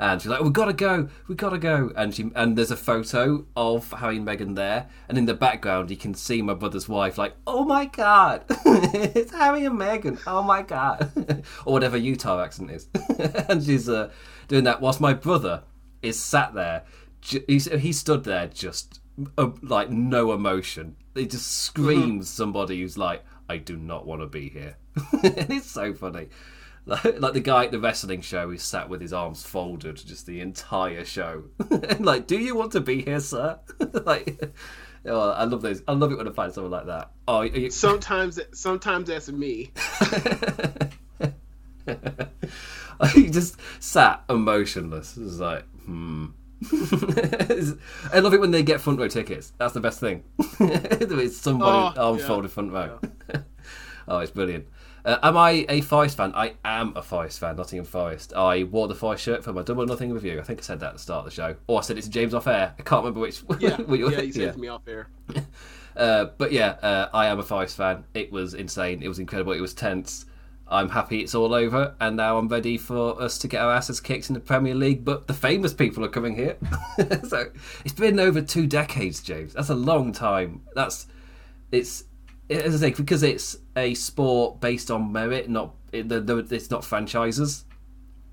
and she's like, "We gotta go, we gotta go." And she and there's a photo of Harry and Meghan there, and in the background you can see my brother's wife like, "Oh my god, (laughs) it's Harry and Meghan! Oh my god," (laughs) or whatever Utah accent is, (laughs) and she's uh, doing that whilst my brother is sat there. He's, he stood there just uh, like no emotion. He just screams mm-hmm. somebody who's like, "I do not want to be here." it's so funny. Like, like the guy at the wrestling show who sat with his arms folded just the entire show. and (laughs) like, do you want to be here, sir? (laughs) like, oh, I love those. I love it when I find someone like that. Oh, you... sometimes, sometimes that's me. (laughs) he just sat emotionless. It was like, hmm. I love it when they get front row tickets. That's the best thing. it's somebody oh, arms yeah. folded front row. Yeah. oh, it's brilliant. Uh, am I a Forest fan? I am a Forest fan, Nottingham Forest. I wore the Forest shirt for my double nothing review. I think I said that at the start of the show. Or I said it to James off air. I can't remember which. (laughs) Yeah, which, yeah you said yeah. it to me off air. (laughs) uh, but yeah, uh, I am a Forest fan. It was insane. It was incredible. It was tense. I'm happy it's all over, and now I'm ready for us to get our asses kicked in the Premier League. But the famous people are coming here. (laughs) so it's been over two decades, James. That's a long time. That's it's as I say because it's a sport based on merit, not it's not franchises,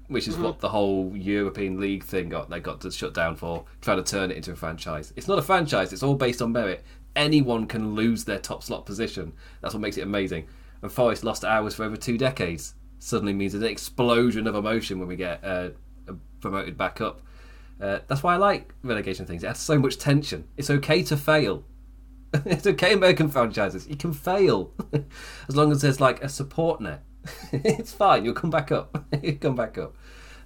which is mm-hmm. what the whole European League thing got. They got to shut down for trying to turn it into a franchise. It's not a franchise. It's all based on merit. Anyone can lose their top slot position. That's what makes it amazing and Forest lost hours for over two decades suddenly means an explosion of emotion when we get uh, promoted back up. Uh, that's why I like relegation things. It has so much tension. It's okay to fail. (laughs) it's okay, American franchises. You can fail (laughs) as long as there's like a support net. (laughs) it's fine. You'll come back up. You'll come back up.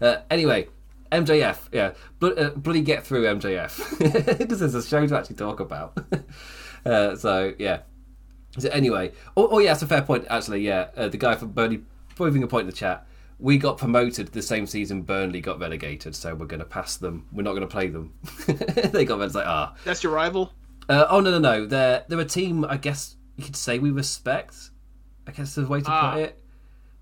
Uh, anyway, MJF. Yeah, uh, bloody get through MJF because there's a show to actually talk about. Uh, so yeah, so anyway, oh, oh yeah, that's a fair point. Actually, yeah, uh, the guy from Burnley proving a point in the chat. We got promoted the same season Burnley got relegated, so we're going to pass them. We're not going to play them. they got it's like ah. That's your rival. Uh, oh no no no! They're they're a team. I guess you could say we respect. I guess the way to ah. put it.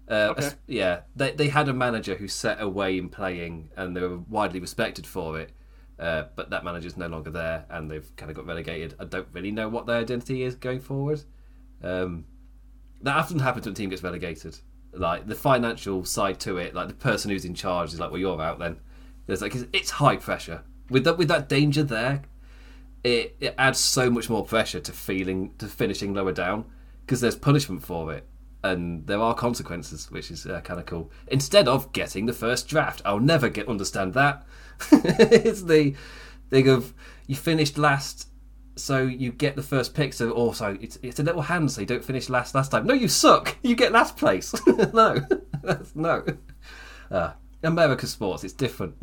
Uh, okay. yeah, they they had a manager who set a way in playing, and they were widely respected for it. Uh, but that manager's no longer there, and they've kind of got relegated. I don't really know what their identity is going forward. Um, that often happens when a team gets relegated. Like the financial side to it, like the person who's in charge is like, "Well, you're out then." There's like it's high pressure with that with that danger there. It it adds so much more pressure to feeling to finishing lower down because there's punishment for it and there are consequences, which is uh, kind of cool. Instead of getting the first draft, I'll never get understand that. (laughs) it's the thing of you finished last so you get the first pick. So also, it's, it's a little hand, so you don't finish last last time. No, you suck. (laughs) You get last place. (laughs) no, that's no. Uh, America sports, it's different.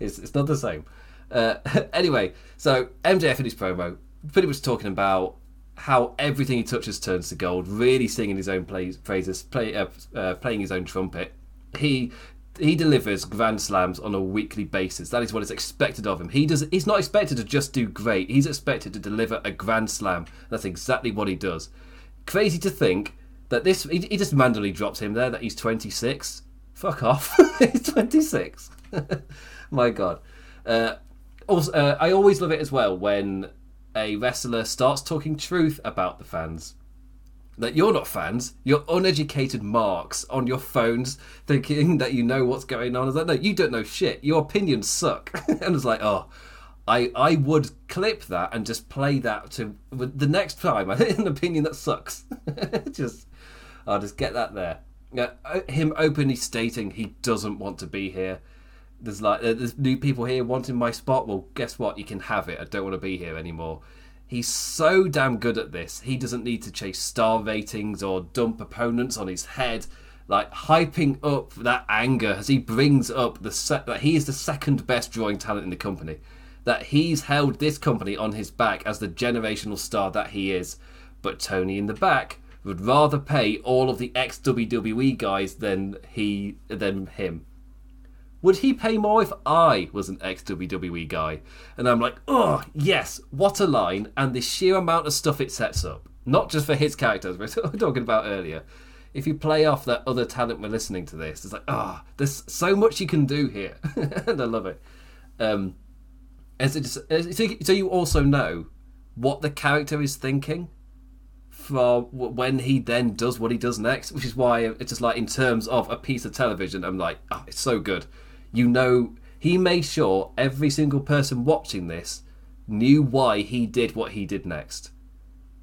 it's it's not the same. Uh, (laughs) anyway, so MJF in his promo pretty much talking about how everything he touches turns to gold. Really singing his own plays, play, uh, uh, playing his own trumpet. He he delivers grand slams on a weekly basis. That is what is expected of him. He does. He's not expected to just do great. He's expected to deliver a grand slam. That's exactly what he does. Crazy to think that this. He, he just randomly drops him there. That he's 26. Fuck off. (laughs) he's 26. (laughs) My God. Uh, also, uh, I always love it as well when a wrestler starts talking truth about the fans that you're not fans, you're uneducated marks on your phones thinking that you know what's going on. I was like, no, you don't know shit. Your opinions suck. (laughs) and it's like, oh, I I would clip that and just play that to the next time. I (laughs) an opinion that sucks. (laughs) just I'll just get that there. Yeah, uh, him openly stating he doesn't want to be here. There's like uh, there's new people here wanting my spot. Well, guess what? You can have it. I don't want to be here anymore. He's so damn good at this. He doesn't need to chase star ratings or dump opponents on his head. Like hyping up that anger as he brings up the set that he is the second best drawing talent in the company. that he's held this company on his back as the generational star that he is. But Tony in the back would rather pay all of the ex WWE guys than he than him. Would he pay more if I was an ex WWE guy? And I'm like, oh yes, what a line, and the sheer amount of stuff it sets up. Not just for his characters, (laughs) we were talking about earlier. If you play off that other talent we're listening to this, it's like, ah, oh, there's so much you can do here, (laughs) and I love it. Um, as it, so you also know what the character is thinking for when he then does what he does next, which is why it's just like in terms of a piece of television, I'm like, oh, it's so good. You know, he made sure every single person watching this knew why he did what he did next.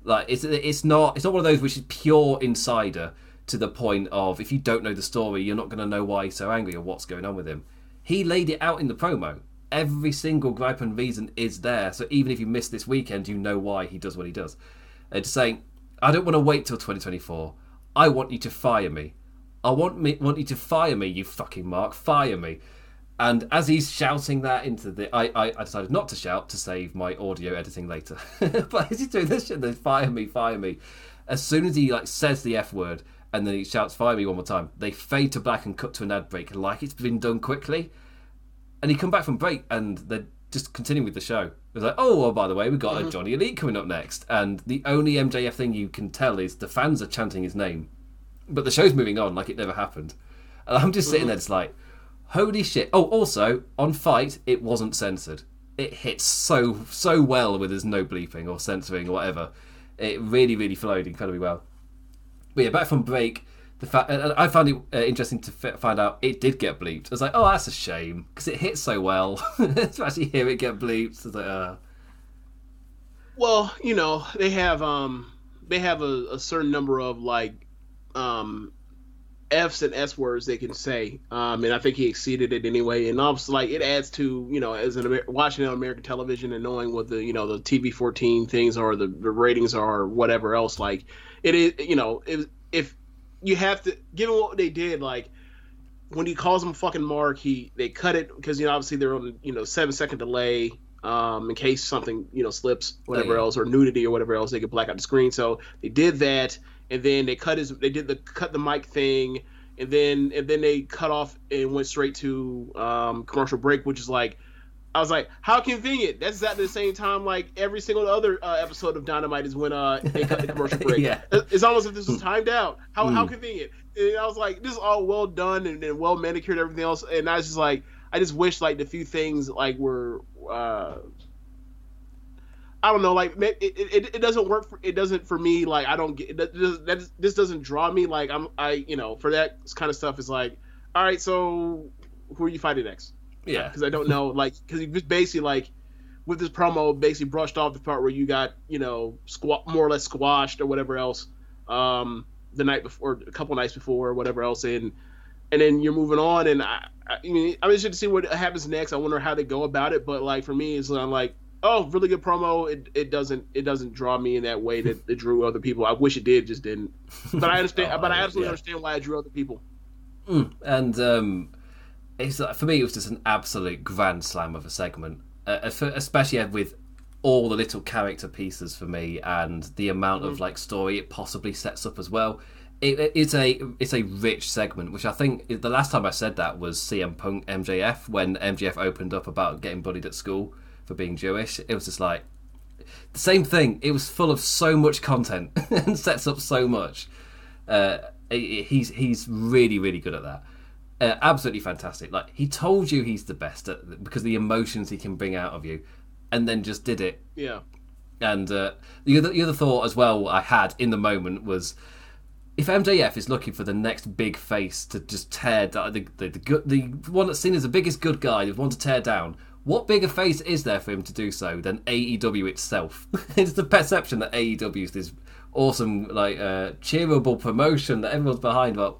Like it's it's not it's not one of those which is pure insider to the point of if you don't know the story, you're not going to know why he's so angry or what's going on with him. He laid it out in the promo. Every single gripe and reason is there. So even if you miss this weekend, you know why he does what he does. And saying, I don't want to wait till 2024. I want you to fire me. I want me want you to fire me, you fucking Mark. Fire me. And as he's shouting that into the, I, I, I decided not to shout to save my audio editing later. (laughs) but as he's doing this shit, then fire me, fire me. As soon as he like says the f word and then he shouts fire me one more time, they fade to black and cut to an ad break like it's been done quickly. And he come back from break and they're just continuing with the show. It's like, oh, well, by the way, we've got mm-hmm. a Johnny Elite coming up next, and the only MJF thing you can tell is the fans are chanting his name, but the show's moving on like it never happened. And I'm just sitting mm-hmm. there, just like Holy shit! Oh, also on FITE, it wasn't censored. It hits so so well with there's no bleeping or censoring or whatever. It really really flowed incredibly well. But yeah, back from break, the fact I found it uh, interesting to f- find out it did get bleeped. I was like, oh, that's a shame because it hits so well (laughs) to actually hear it get bleeped. I was like, uh. Well, you know, they have um they have a, a certain number of like um F's and S words they can say, um, and I think he exceeded it anyway. And obviously, like it adds to you know as an Amer- watching on American television and knowing what the you know the TV fourteen things are, the, the ratings are, or whatever else. Like it is, you know, if, if you have to, given what they did, like when he calls him fucking Mark, he they cut it because you know obviously they're on you know seven second delay. Um, in case something you know slips, whatever oh, yeah. else, or nudity or whatever else, they could black out the screen. So they did that, and then they cut his they did the cut the mic thing and then and then they cut off and went straight to um, commercial break which is like I was like, how convenient. That's at the same time like every single other uh, episode of Dynamite is when uh, they cut the commercial (laughs) break. yeah. It's almost as if this was timed out. How, mm. how convenient. And I was like, this is all well done and, and well manicured and everything else. And I was just like, I just wish like the few things like were uh, I don't know, like it, it, it doesn't work. For, it doesn't for me. Like I don't get that. that this doesn't draw me. Like I'm, I you know, for that kind of stuff is like, all right, so who are you fighting next? Yeah, because I don't know, like, because he just basically like with this promo basically brushed off the part where you got you know squat more or less squashed or whatever else um the night before, a couple nights before, or whatever else, and and then you're moving on, and I, I mean, I'm interested to see what happens next. I wonder how they go about it, but like for me, it's I'm like oh, really good promo. It, it doesn't it doesn't draw me in that way that it drew other people. I wish it did, just didn't. But I understand. (laughs) oh, but I absolutely yeah. understand why it drew other people. Mm, and um, it's for me, it was just an absolute grand slam of a segment, uh, for, especially with all the little character pieces for me and the amount mm. of like story it possibly sets up as well. It, it's a it's a rich segment, which I think the last time I said that was CM Punk MJF when MJF opened up about getting bullied at school for being Jewish. It was just like the same thing. It was full of so much content (laughs) and sets up so much. Uh, he's he's really really good at that. Uh, absolutely fantastic. Like he told you he's the best at, because the emotions he can bring out of you, and then just did it. Yeah. And uh, the other the other thought as well I had in the moment was if MJF is looking for the next big face to just tear down the the, the, the one that's seen as the biggest good guy, the one to tear down, what bigger face is there for him to do so than AEW itself? (laughs) it's the perception that AEW is this awesome, like, uh, cheerable promotion that everyone's behind. Well,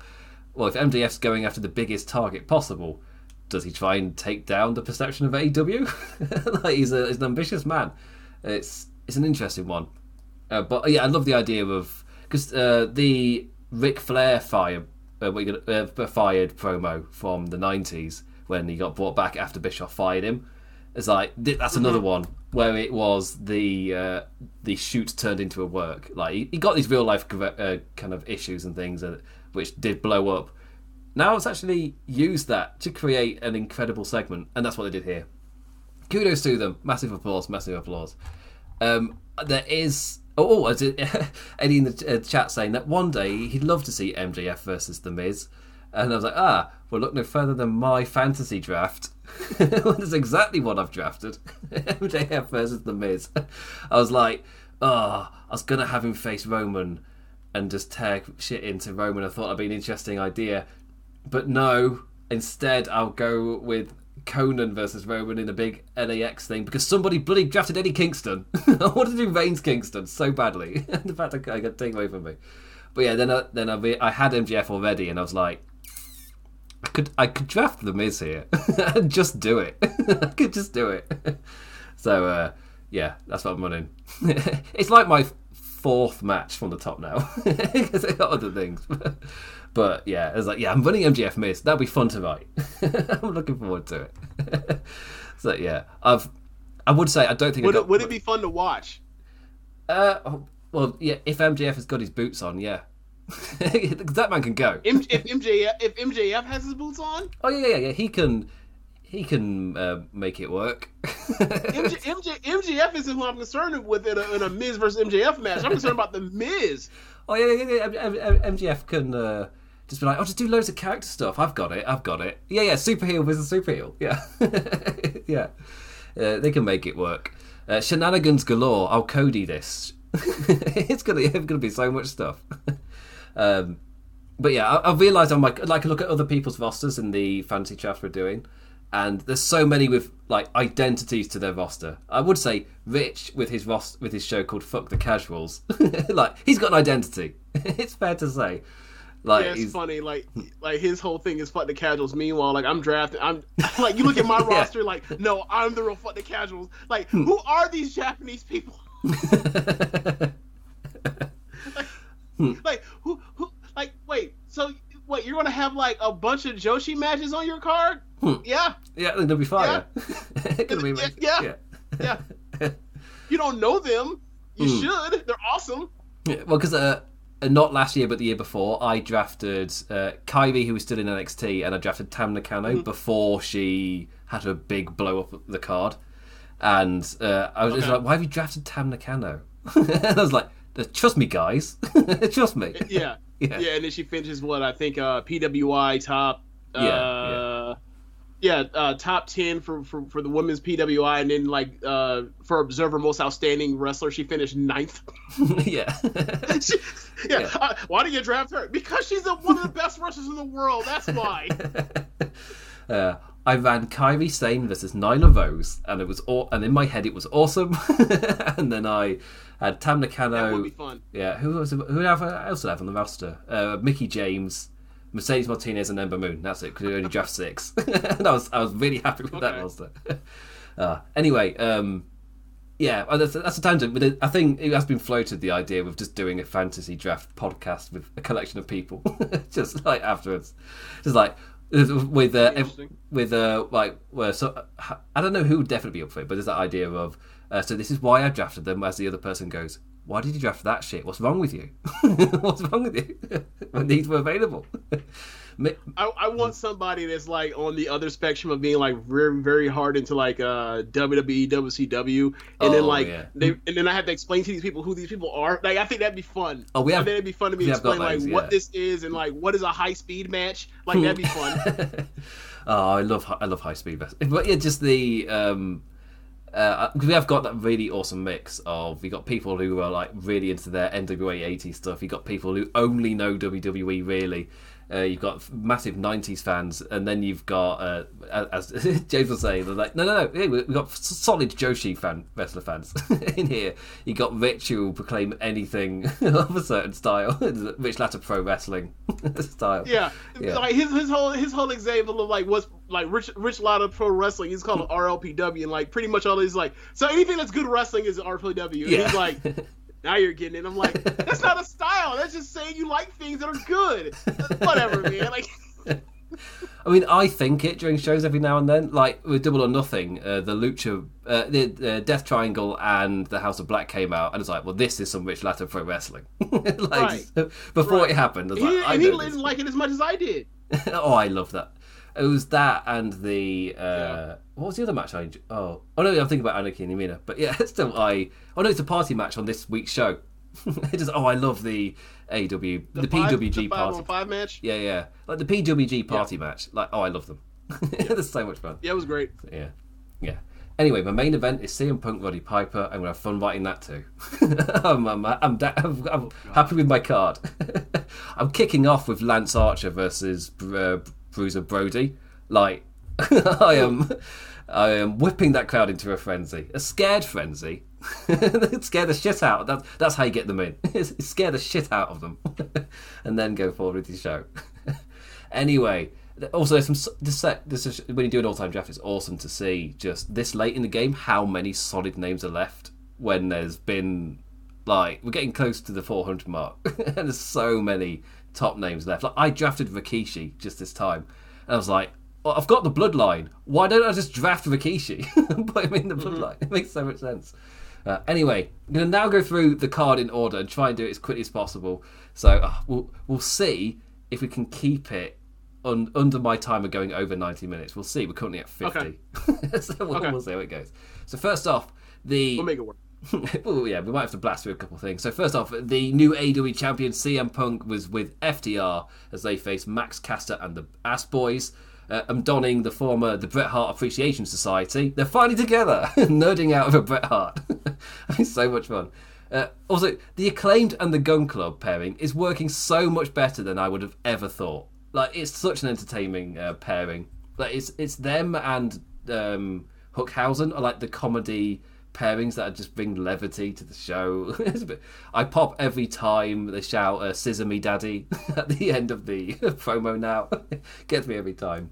well, if MJF's going after the biggest target possible, does he try and take down the perception of AEW? (laughs) like, he's, a, he's an ambitious man. It's it's an interesting one. Uh, but yeah, I love the idea of because uh, the Ric Flair fire uh, uh, fired promo from the '90s when he got brought back after Bischoff fired him. It's like that's another mm-hmm. one where it was the uh, the shoot turned into a work. Like he, he got these real life uh, kind of issues and things that, which did blow up. Now it's actually used that to create an incredible segment, and that's what they did here. Kudos to them. Massive applause. Massive applause. Um, there is. Oh, oh (laughs) Eddie in the uh, chat saying that one day he'd love to see MJF versus The Miz. And I was like, ah, well, look no further than my fantasy draft. (laughs) That's exactly what I've drafted. (laughs) MJF versus The Miz. I was like, oh, I was going to have him face Roman and just tear shit into Roman. I thought that'd be an interesting idea. But no, instead, I'll go with Conan versus Roman in a big LAX thing because somebody bloody drafted Eddie Kingston. (laughs) I wanted to do Reigns Kingston so badly. the fact I got taken away from me. But yeah, then I, then I, I had MJF already, and I was like, I could I could draft the Miz here (laughs) and just do it. (laughs) I could just do it. (laughs) so uh, yeah, that's what I'm running. it's like my fourth match from the top now because I got other things. but yeah, it's like yeah, I'm running MJF Miz. That'll be fun to write. I'm looking forward to it. so yeah, I've I would say I don't think would, got, it, would it be fun to watch? Uh, well, yeah, if MJF has got his boots on, yeah. (laughs) that man can go. if MJF if MJF has his boots on, oh yeah, yeah, yeah, he can. He can uh, make it work. (laughs) MJ, MJ, MJF isn't who I'm concerned with in a, in a Miz versus MJF match. I'm concerned about the Miz. Oh yeah, yeah, yeah. MJF can uh, just be like, "I'll just do loads of character stuff. I've got it. I've got it." Yeah, yeah. Super heel versus super heel. Yeah, (laughs) yeah. Uh, they can make it work. Uh, shenanigans galore. I'll Cody this. it's gonna, it's gonna be so much stuff. Um, but yeah, I, I realised I'm like like look at other people's rosters in the fantasy draft we're doing, and there's so many with like identities to their roster. I would say Rich with his roster with his show called Fuck the Casuals, (laughs) like he's got an identity. (laughs) it's fair to say. Like, yeah, it's he's... funny. Like, like his whole thing is fuck the casuals. Meanwhile, like I'm drafting. I'm (laughs) like you look at my yeah. roster. Like, no, I'm the real fuck the casuals. Like, who are these Japanese people? (laughs) like, hmm. who, who, like, wait, so what you're gonna have like a bunch of Joshi matches on your card? Hmm. Yeah. Yeah, they'll be fire. Yeah. (laughs) be yeah. yeah. yeah. (laughs) you don't know them. You hmm. should. They're awesome. Yeah, well, because uh, uh, not last year, but the year before, I drafted uh, Kairi, who was still in NXT, and I drafted Tam Nakano mm-hmm. before she had a big blow up the card. And uh, I was okay. just like, why have you drafted Tam Nakano? and I was like, trust me, guys. (laughs) trust me. Yeah. (laughs) yeah. Yeah. And then she finishes what I think uh, PWI top. Yeah. yeah. Yeah, uh, top ten for, for, for the women's PWI, and then like uh, for Observer Most Outstanding Wrestler, she finished ninth. (laughs) yeah, she, yeah. yeah. Uh, why did you draft her? Because she's a, one of the best wrestlers in the world. That's why. Uh, I ran Kairi Sane versus Nyla Rose, and it was all, and in my head it was awesome. (laughs) and then I had Tam Nakano. That would be fun. Yeah, who was who else did I have on the roster? Uh, Mickie James, Mercedes Martinez, and Ember Moon. That's it. Because you only (laughs) draft six, (laughs) and I was I was really happy with okay. that roster. Uh, anyway, um, yeah, that's, that's a tangent, but it, I think it has been floated the idea of just doing a fantasy draft podcast with a collection of people, just like afterwards, just like with uh, with uh, like well, so I don't know who would definitely be up for it, but there's that idea of uh, so this is why I drafted them. As the other person goes, why did you draft that shit? What's wrong with you? (laughs) What's wrong with you? when (laughs) these were available. (laughs) I, I, want somebody that's like on the other spectrum of being like very very hard into like uh WWE WCW and oh, then like yeah. they and then I have to explain to these people who these people are like I think that'd be fun oh we have it'd be fun to me explain like what yeah. this is and like what is a high speed match like that'd be fun (laughs) oh I love I love high speed but yeah just the um uh, we have got that really awesome mix of we got people who are like really into their NWA 80 stuff. You got people who only know WWE really, uh, you've got massive '90s fans, and then you've got, uh, as (laughs) James was saying, they're like, no, no, no, we've got solid Joshi fan wrestler fans (laughs) in here. You got Rich who will proclaim anything (laughs) of a certain style, Rich Latta Pro Wrestling style. Yeah, yeah. like his his whole his whole example of like what's like Rich Rich Latta Pro Wrestling. He's called RLPW, and like pretty much all these like so anything that's good wrestling is RLPW. Yeah. he's like now you're getting it. I'm like, that's not a style. That's just saying you like things that are good. Whatever, man. Like, (laughs) I mean, I think it during shows every now and then. Like with Double or Nothing, uh, the Lucha, uh, the uh, Death Triangle, and the House of Black came out, and it's like, well, this is some rich latter pro wrestling. (laughs) like right. (laughs) before right. it happened, I was he, like, I and he didn't like it as much as I did. oh, I love that. It was that and the uh, yeah. what was the other match I? Oh, oh no, I'm thinking about Anarchy and Yamina, but yeah, (laughs) still I. Oh no, it's a party match on this week's show. (laughs) it is. Oh, I love the AW, the, the five, PWG the party. five match. Yeah, yeah, like the PWG party yeah. match. Like, oh, I love them. (laughs) That's so much fun. Yeah, it was great. Yeah, yeah. Anyway, my main event is CM Punk Roddy Piper. I'm gonna have fun writing that too. I'm, I'm, I'm, da- I'm, I'm happy with my card. I'm kicking off with Lance Archer versus uh, Bruiser Brody. Like, (laughs) I am, I am whipping that crowd into a frenzy, a scared frenzy. (laughs) scare the shit out. That's that's how you get them in. (laughs) scare the shit out of them, and then go forward with your show. anyway, also some the set. This is, when you do an all-time draft, it's awesome to see just this late in the game how many solid names are left when there's been like we're getting close to the 400 mark, and there's so many top names left. Like I drafted Rikishi just this time, and I was like, well, I've got the bloodline. Why don't I just draft Rikishi? (laughs) Put him in the mm-hmm. bloodline. Mm-hmm. It makes so much sense. Uh, anyway, I'm going to now go through the card in order and try and do it as quickly as possible. So uh, we'll we'll see if we can keep it un, under my timer going over 90 minutes. We'll see. We're currently at 50. Okay. (laughs) so we'll, okay. we'll see how it goes. So first off, the we'll make it work. (laughs) well, yeah, we might have to blast through a couple of things. So first off, the new AEW champion CM Punk was with FTR as they faced Max Caster and the Ass Boys. Uh, I'm donning the former the Bret Hart Appreciation Society. They're finally together, (laughs) nerding out over Bret Hart. (laughs) it's so much fun. Uh, also, the acclaimed and the Gunn Club pairing is working so much better than I would have ever thought. Like, it's such an entertaining uh, pairing. Like, it's it's them and um, Hookhausen are like the comedy pairings that just bring levity to the show. (laughs) bit, I pop every time they shout uh, "Scissor me, Daddy" (laughs) at the end of the promo. Now (laughs) gets me every time.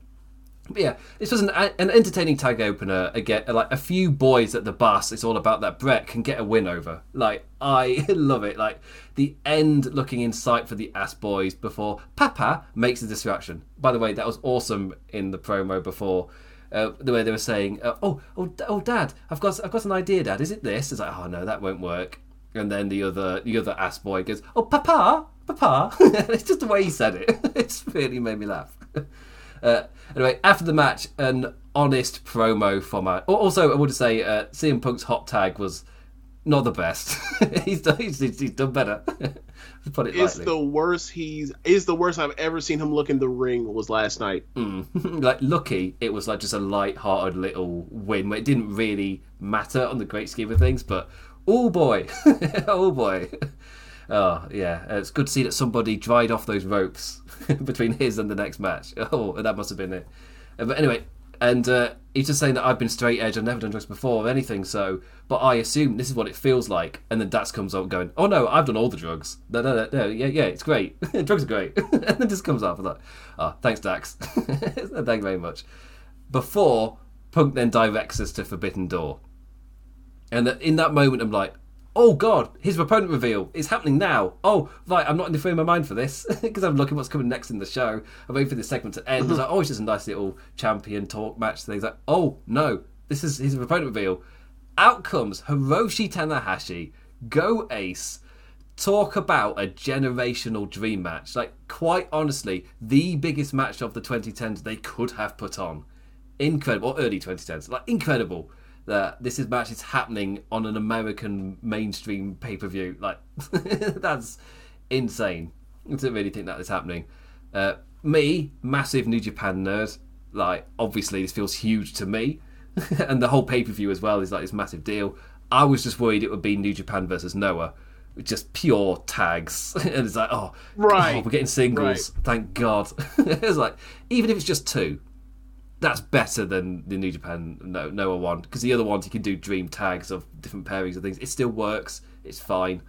But yeah, this was an, an entertaining tag opener. Again, like a few boys at the bus. It's all about that Brett can get a win over. Like I love it. Like the end looking in sight for the ass boys before Papa makes the distraction. By the way, that was awesome in the promo before. Uh, the way they were saying, uh, "Oh, oh, oh, Dad, I've got, I've got an idea, Dad. Is it this?" It's like, "Oh no, that won't work." And then the other, the other ass boy goes, "Oh, Papa, Papa." (laughs) it's just the way he said it. (laughs) it's really made me laugh. (laughs) Uh, anyway, after the match, an honest promo format. Also, I would say uh, CM Punk's hot tag was not the best. he's, done, he's, he's done better. Put it it's the worst he's is the worst I've ever seen him look in the ring was last night. Mm. (laughs) like lucky, it was like just a light-hearted little win. Where it didn't really matter on the great scheme of things, but oh boy, (laughs) oh boy. Oh yeah, it's good to see that somebody dried off those ropes (laughs) between his and the next match. Oh, that must have been it. Uh, but anyway, and uh, he's just saying that I've been straight edge, I've never done drugs before or anything. So, but I assume this is what it feels like. And then Dax comes up going, "Oh no, I've done all the drugs. No, no, no, no yeah, yeah, it's great. (laughs) drugs are great." (laughs) and then just comes. I'm like, "Oh, thanks, Dax. (laughs) Thank you very much." Before Punk then directs us to Forbidden Door, and in that moment, I'm like, oh god, his opponent reveal is happening now. Oh, right, I'm not in the frame of mind for this (laughs) because I'm looking what's coming next in the show. I'm waiting for this segment to end. It's like, oh, it's just a nice little champion talk match thing. Like, oh no, this is his opponent reveal. Out comes Hiroshi Tanahashi, go ace. Talk about a generational dream match. Like, quite honestly, the biggest match of the 2010s they could have put on. Incredible. Or early 2010s. Like, incredible that this is match is happening on an American mainstream pay per view. Like (laughs) that's insane I don't really think that is happening. Uh, me, massive New Japan nerd. Like obviously this feels huge to me, (laughs) and the whole pay per view as well is like this massive deal. I was just worried it would be New Japan versus Noah, just pure tags, (laughs) and it's like oh right, oh, we're getting singles. Right. Thank God. it's like even if it's just two, that's better than the New Japan no, Noah one because the other ones you can do dream tags of different pairings of things. It still works. It's fine.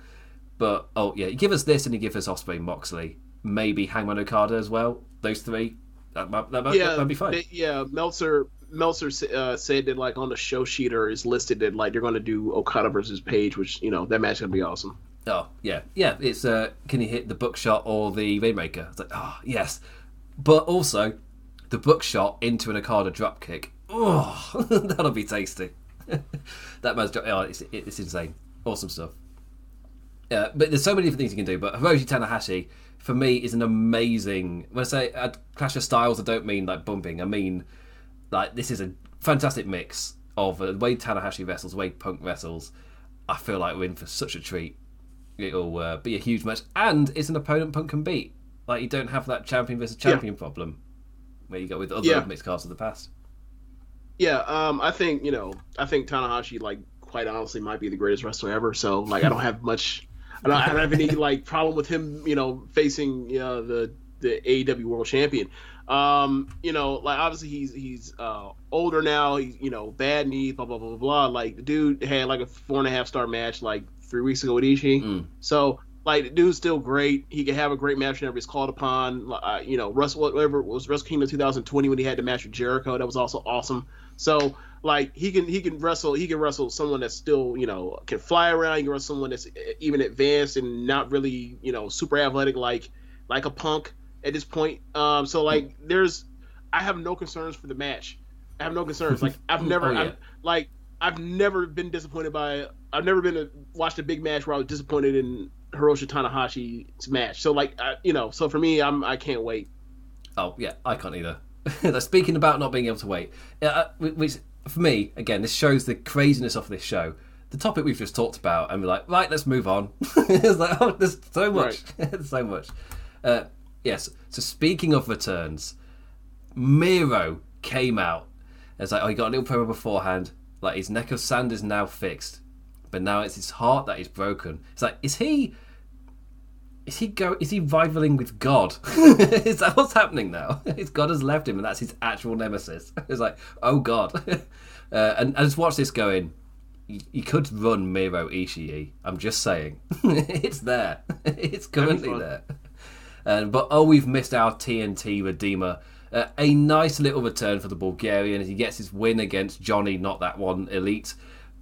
But oh yeah, you give us this and you give us Ospreay Moxley, maybe Hangman Okada as well. Those three, that might, that might, yeah, that'd be fine. Yeah, Meltzer Meltzer uh, said that like on the show sheet or is listed that like they're going to do Okada versus Page, which you know that match gonna be awesome. Oh yeah, yeah. It's uh, can he hit the Buckshot or the Rainmaker? It's like oh yes, but also the Buckshot into an Okada dropkick. Oh, (laughs) that'll be tasty. (laughs) that man's drop, oh, it's, it's insane. Awesome stuff. Yeah, but there's so many different things you can do. But Hiroshi Tanahashi, for me, is an amazing. When I say clash of styles, I don't mean like bumping. I mean like this is a fantastic mix of uh, the way Tanahashi wrestles, the way Punk wrestles. I feel like we're in for such a treat. It'll uh, be a huge match, and it's an opponent Punk can beat. Like you don't have that champion versus champion yeah. problem where you go with other yeah. mixed cards of the past. Yeah, um, I think you know, I think Tanahashi, like, quite honestly, might be the greatest wrestler ever. So, like, I don't have much, I don't, I don't have any (laughs) like problem with him, you know, facing uh, the the AEW World Champion. Um, you know, like obviously he's he's uh, older now. He's you know bad knee, blah blah blah blah. Like the dude had like a four and a half star match like three weeks ago with Ishii. Mm. So like the dude's still great. He can have a great match whenever he's called upon. Uh, you know, Russell whatever was Wrestle Kingdom 2020 when he had the match with Jericho. That was also awesome. So like he can he can wrestle he can wrestle someone that's still you know can fly around. He can wrestle someone that's even advanced and not really you know super athletic like like a Punk at this point. Um, so like, there's, I have no concerns for the match. I have no concerns. Like (laughs) I've never, oh, yeah. I've, like I've never been disappointed by. I've never been to watched a big match where I was disappointed in Hiroshi Tanahashi's match. So like, I, you know, so for me, I'm I can't wait. Oh yeah, I can't either. (laughs) Speaking about not being able to wait, uh, which for me again, this shows the craziness of this show. The topic we've just talked about, and we're like, right, let's move on. (laughs) it's like, oh, there's so much, (laughs) right. so much. Uh, Yes. So speaking of returns, Miro came out. It's like, oh, he got a little promo beforehand. Like his neck of sand is now fixed, but now it's his heart that is broken. It's like, is he? Is he go? Is he rivaling with God? (laughs) is that what's happening now? (laughs) His God has left him, and that's his actual nemesis. (laughs) It's like, oh God. Uh, and, and just watch this going. You, could run Miro Ishii. I'm just saying, it's there. It's currently there. Uh, but oh, we've missed our TNT Redeemer. Uh, a nice little return for the Bulgarian as he gets his win against Johnny, not that one elite.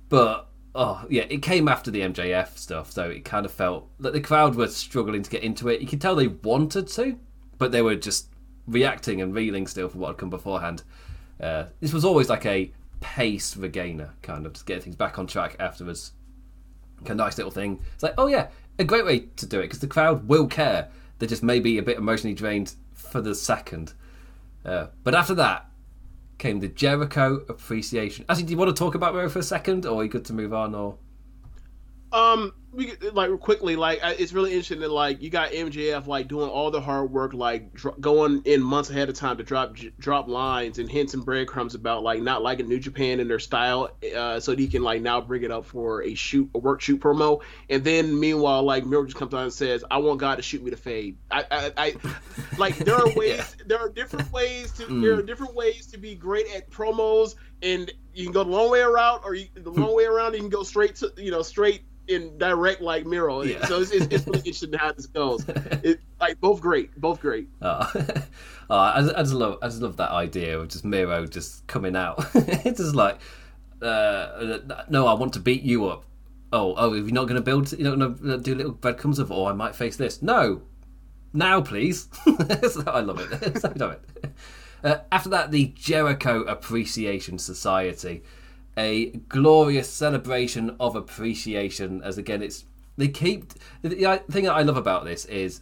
But oh yeah, it came after the MJF stuff, so it kind of felt that the crowd were struggling to get into it. You could tell they wanted to, but they were just reacting and reeling still for what had come beforehand. Uh, this was always like a pace regainer, kind of, to get things back on track afterwards. A nice little thing. It's like, oh yeah, a great way to do it because the crowd will care. They just may be a bit emotionally drained for the second. Uh, but after that came the Jericho appreciation. Actually, do you want to talk about Miro for a second, or are you good to move on? Or um, we like quickly like it's really interesting that like you got MJF like doing all the hard work like dr- going in months ahead of time to drop j- drop lines and hints and breadcrumbs about like not liking New Japan and their style uh, so that he can like now bring it up for a shoot a work shoot promo and then meanwhile like Miro just comes out and says I want God to shoot me to fade I I, I like there are (laughs) ways yeah. there are different ways to mm. there are different ways to be great at promos and you can go the long way around or you, the long way around you can go straight to you know straight in direct like Miro. Yeah. So it's, it's, it's, really interesting how this goes. (laughs) It, like both great, both great. Oh. (laughs) oh I, I, just love, I just love that idea of just Miro just coming out. (laughs) it's just like, uh, no, I want to beat you up. Oh, oh, if you're not going to build, you're not going to do little breadcrumbs of, oh, I might face this. No, now, please. I love it. so love it. Uh, after that, the Jericho Appreciation Society a glorious celebration of appreciation. As again, it's they keep the thing that I love about this is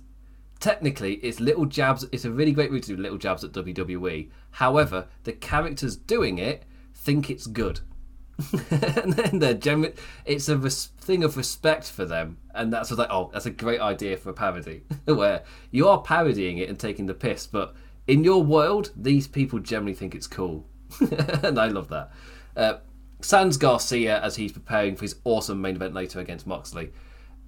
technically it's little jabs. It's a really great way to do little jabs at WWE. However, the characters doing it think it's good. (laughs) and then they're genu- it's a res- thing of respect for them, and that's like, oh, that's a great idea for a parody, (laughs) where you are parodying it and taking the piss, but in your world, these people generally think it's cool, (laughs) and I love that. Uh, Sans Garcia as he's preparing for his awesome main event later against Moxley.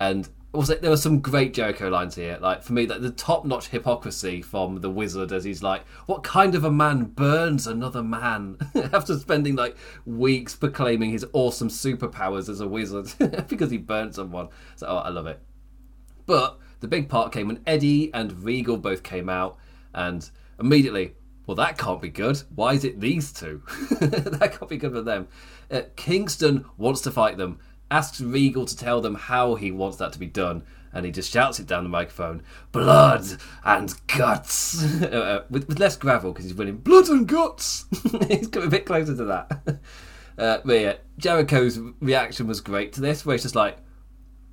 And also, there were some great Jericho lines here. Like for me, like the top-notch hypocrisy from the Wizard as he's like, "What kind of a man burns another man?" (laughs) After spending like weeks proclaiming his awesome superpowers as a wizard (laughs) because he burnt someone. So oh, I love it. But the big part came when Eddie and Regal both came out, and immediately well, that can't be good. Why is it these two? (laughs) that can't be good for them. Uh, Kingston wants to fight them, asks Regal to tell them how he wants that to be done. and he just shouts it down the microphone blood and guts (laughs) uh, uh, with, with less gravel because he's winning blood and guts (laughs) he's coming a bit closer to that uh, but yeah jericho's reaction was great to this where he's just like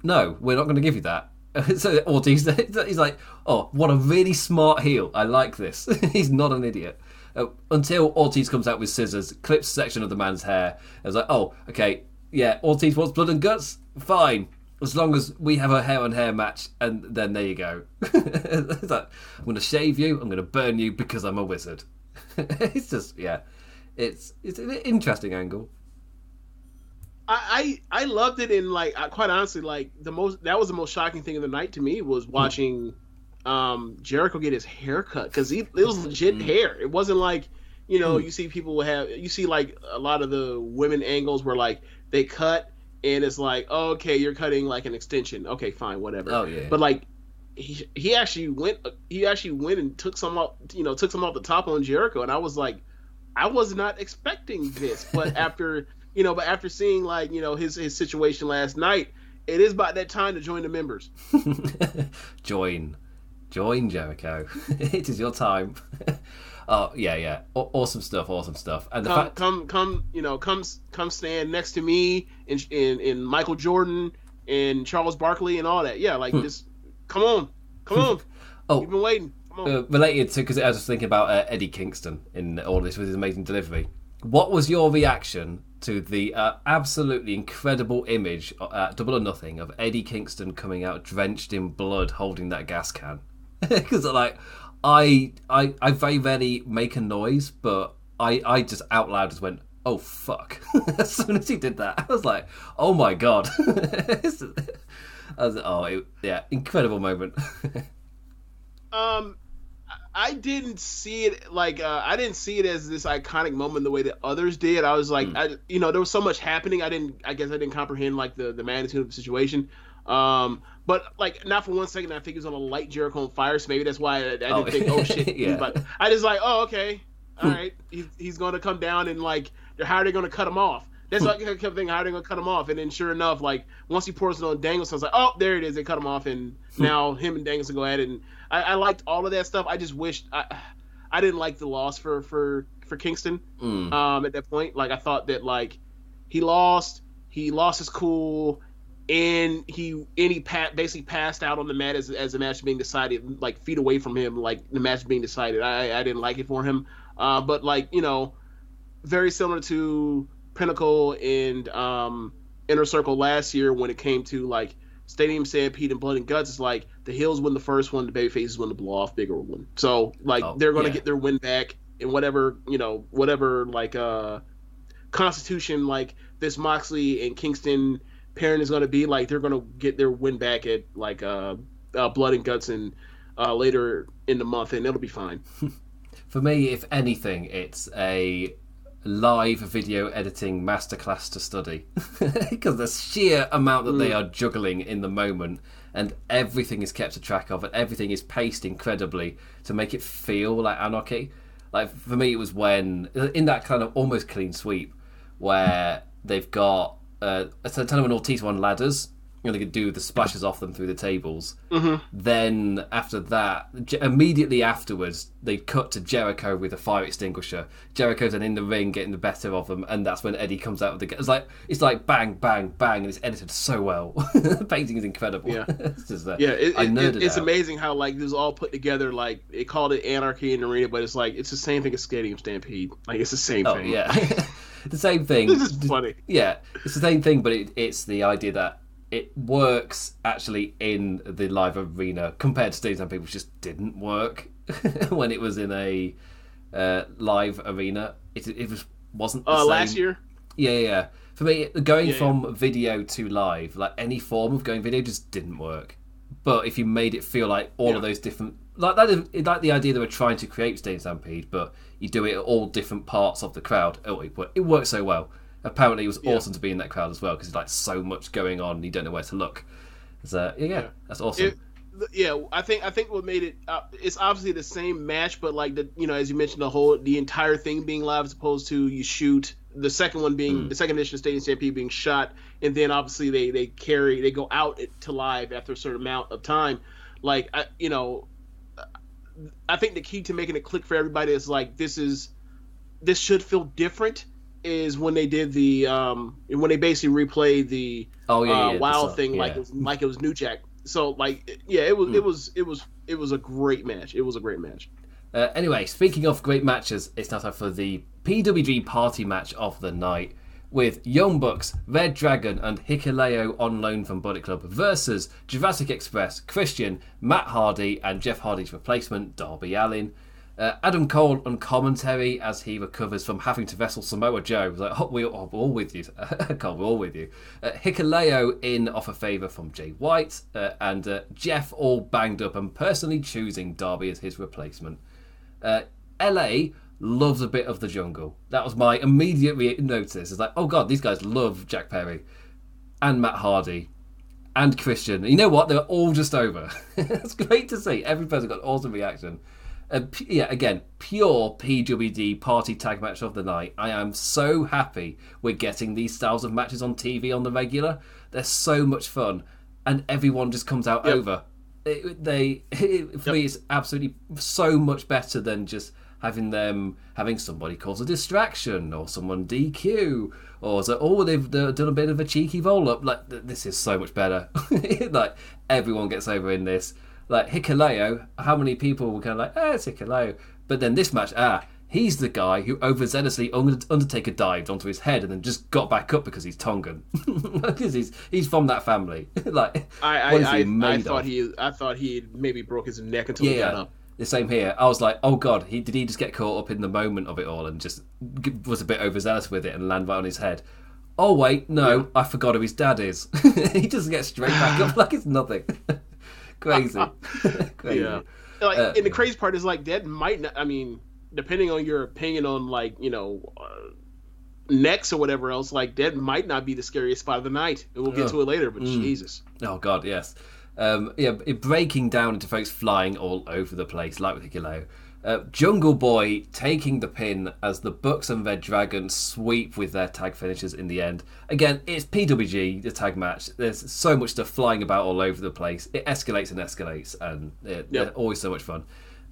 no we're not going to give you that (laughs) so Ortiz, (laughs) he's like, "Oh, what a really smart heel! I like this. (laughs) he's not an idiot." Uh, until Ortiz comes out with scissors, clips section of the man's hair. I was like, "Oh, okay, yeah, Ortiz wants blood and guts. Fine, as long as we have a hair on hair match, and then there you go. like, I'm going to shave you. I'm going to burn you because I'm a wizard. it's just yeah, it's it's an interesting angle. I, I I loved it in like quite honestly like the most that was the most shocking thing of the night to me was watching um Jericho get his hair cut because it was legit mm-hmm. hair. It wasn't like you know mm. you see people have you see like a lot of the women angles where like they cut and it's like, oh, okay, you're cutting like an extension. Okay, fine, whatever. Oh yeah. But like, he he actually went he actually went and took some off you know took some off the top on Jericho, and I was like, I was not expecting this, but (laughs) after you know, but after seeing like you know his his situation last night, it is about that time to join the members. (laughs) join, join Jericho. (laughs) it is your time. (laughs) Oh yeah, yeah, awesome stuff, awesome stuff. And the come, fact... come, come, you know, come, come stand next to me in in, in Michael Jordan and Charles Barkley and all that. Yeah, like hmm. just come on, come on. oh, you've been waiting. Uh, related to because I was thinking about uh, Eddie Kingston in all this with his amazing delivery. What was your reaction to the uh, absolutely incredible image at uh, Double or Nothing of Eddie Kingston coming out drenched in blood, holding that gas can? (laughs) Because like I I I very rarely make a noise, but I I just out loud just went, "Oh fuck!" (laughs) as soon as he did that, I was like, "Oh my god!" (laughs) I was oh it, yeah, incredible moment. um, I didn't see it like uh, I didn't see it as this iconic moment the way that others did. I was like, mm. I you know there was so much happening. I didn't I guess I didn't comprehend like the the magnitude of the situation. Um, but like not for one second I think he was gonna light Jericho on fire, so maybe that's why I, I didn't oh. think, (laughs) oh shit. yeah. But I just like, oh okay, all right, he's, he's gonna come down and like, how are they gonna cut him off? That's like I kept thinking, how are they gonna cut him off? And then sure enough, like once he pours it on Danielson, I was like, oh, there it is. They cut him off, and hmm. now him and Danielson go at it. And I, I liked all of that stuff. I just wished I, I didn't like the loss for for for Kingston. Mm. Um, at that point, like I thought that like he lost, he lost his cool and he and he pat, basically passed out on the mat as, as the match being decided, like feet away from him, like the match being decided. I, I didn't like it for him, uh, but like you know, very similar to Pinnacle and um, Inner Circle last year when it came to like Stadium Stampede and Blood and Guts. is like the Hills win the first one, the baby faces win the blow off bigger one. So like oh, they're gonna yeah. get their win back in whatever you know whatever like uh constitution like this Moxley and Kingston pairing is going to be like they're going to get their win back at like uh, uh, blood and guts and uh, later in the month and it'll be fine (laughs) for me if anything it's a live video editing masterclass to study (laughs) because the sheer amount that mm. they are juggling in the moment and everything is kept a track of and everything is paced incredibly to make it feel like anarchy like for me it was when in that kind of almost clean sweep where they've got uh, Santana and Ortiz on ladders. You know, they could do the splashes off them through the tables. Mm-hmm. Then after that, immediately afterwards, they cut to Jericho with a fire extinguisher. Jericho's then in the ring getting the better of them, and that's when Eddie comes out of the. It's like it's like bang, bang, bang, and it's edited so well. (laughs) the painting is incredible. Yeah, (laughs) it's just, uh, yeah. It, it, it, it's amazing how like this is all put together. Like they called it Anarchy in the Arena, but it's like it's the same thing as Stadium Stampede. Like it's the same oh, thing. Yeah. (laughs) the same thing. This is funny. Yeah, it's the same thing, but it, it's the idea that it works actually in the live arena compared to Stampede, which just didn't work (laughs) when it was in a uh, live arena. It, it was wasn't. Uh, last year. Yeah, yeah. For me, going yeah, from yeah. video to live, like any form of going video, just didn't work. But if you made it feel like all yeah. of those different, like that, like the idea they were trying to create Stadium Stampede, but you do it at all different parts of the crowd. Oh, it, it worked so well. Apparently, it was yeah. awesome to be in that crowd as well because it's like so much going on. And you don't know where to look. So yeah, yeah. that's awesome. It, yeah, I think I think what made it uh, it's obviously the same match, but like the you know as you mentioned the whole the entire thing being live as opposed to you shoot the second one being mm. the second edition of Stadium Stampede being shot, and then obviously they they carry they go out to live after a certain amount of time. Like I, you know, I think the key to making it click for everybody is like this is this should feel different is when they did the um when they basically replayed the oh yeah, uh, yeah wow thing yeah. like it was, like it was New Jack. So like yeah, it was mm. it was it was it was a great match. It was a great match. Uh, anyway, speaking of great matches, it's now time for the PWG party match of the night with Young Bucks, Red Dragon, and Hikuleo on loan from Bullet Club versus Jurassic Express, Christian, Matt Hardy, and Jeff Hardy's replacement, Darby Allin. Uh, Adam Cole on commentary as he recovers from having to wrestle Samoa Joe. Like, oh, we're, all, we're all with you, (laughs) Cole. We're all with you. Uh, Hikuleo in off a favour from Jay White, uh, and uh, Jeff all banged up and personally choosing Darby as his replacement. Uh, LA loves a bit of the jungle. That was my immediate re- notice. It's like, oh god, these guys love Jack Perry and Matt Hardy and Christian. You know what? They're all just over. (laughs) it's great to see. Every person got an awesome reaction. Uh, yeah, again, pure PWG party tag match of the night. I am so happy we're getting these styles of matches on TV on the regular. They're so much fun, and everyone just comes out yep. over it, they (laughs) it, for yep. me it's absolutely so much better than just having them having somebody cause a distraction or someone DQ or so, oh they've done a bit of a cheeky roll up like this is so much better (laughs) like everyone gets over in this like Hikuleo, how many people were kind of like ah it's Hikuleo but then this match ah He's the guy who overzealously Undertaker dived onto his head and then just got back up because he's Tongan, (laughs) because he's he's from that family. (laughs) like, I I, I, I thought of? he I thought he maybe broke his neck until yeah, he got up. The same here. I was like, oh god, he did he just get caught up in the moment of it all and just was a bit overzealous with it and land right on his head. Oh wait, no, yeah. I forgot who his dad is. (laughs) he just gets straight back (sighs) up like it's nothing. (laughs) Crazy. (laughs) Crazy. Yeah. Like, uh, and the crazy part is like that might not. I mean, depending on your opinion on like you know uh, next or whatever else, like that might not be the scariest spot of the night. And we'll get oh. to it later, but mm. Jesus. Oh God, yes. Um, yeah, it breaking down into folks flying all over the place, like with Hikuleo. Uh, Jungle Boy taking the pin as the Bucks and Red Dragon sweep with their tag finishes in the end. Again, it's PWG, the tag match. There's so much stuff flying about all over the place. It escalates and escalates, and it, yep. always so much fun.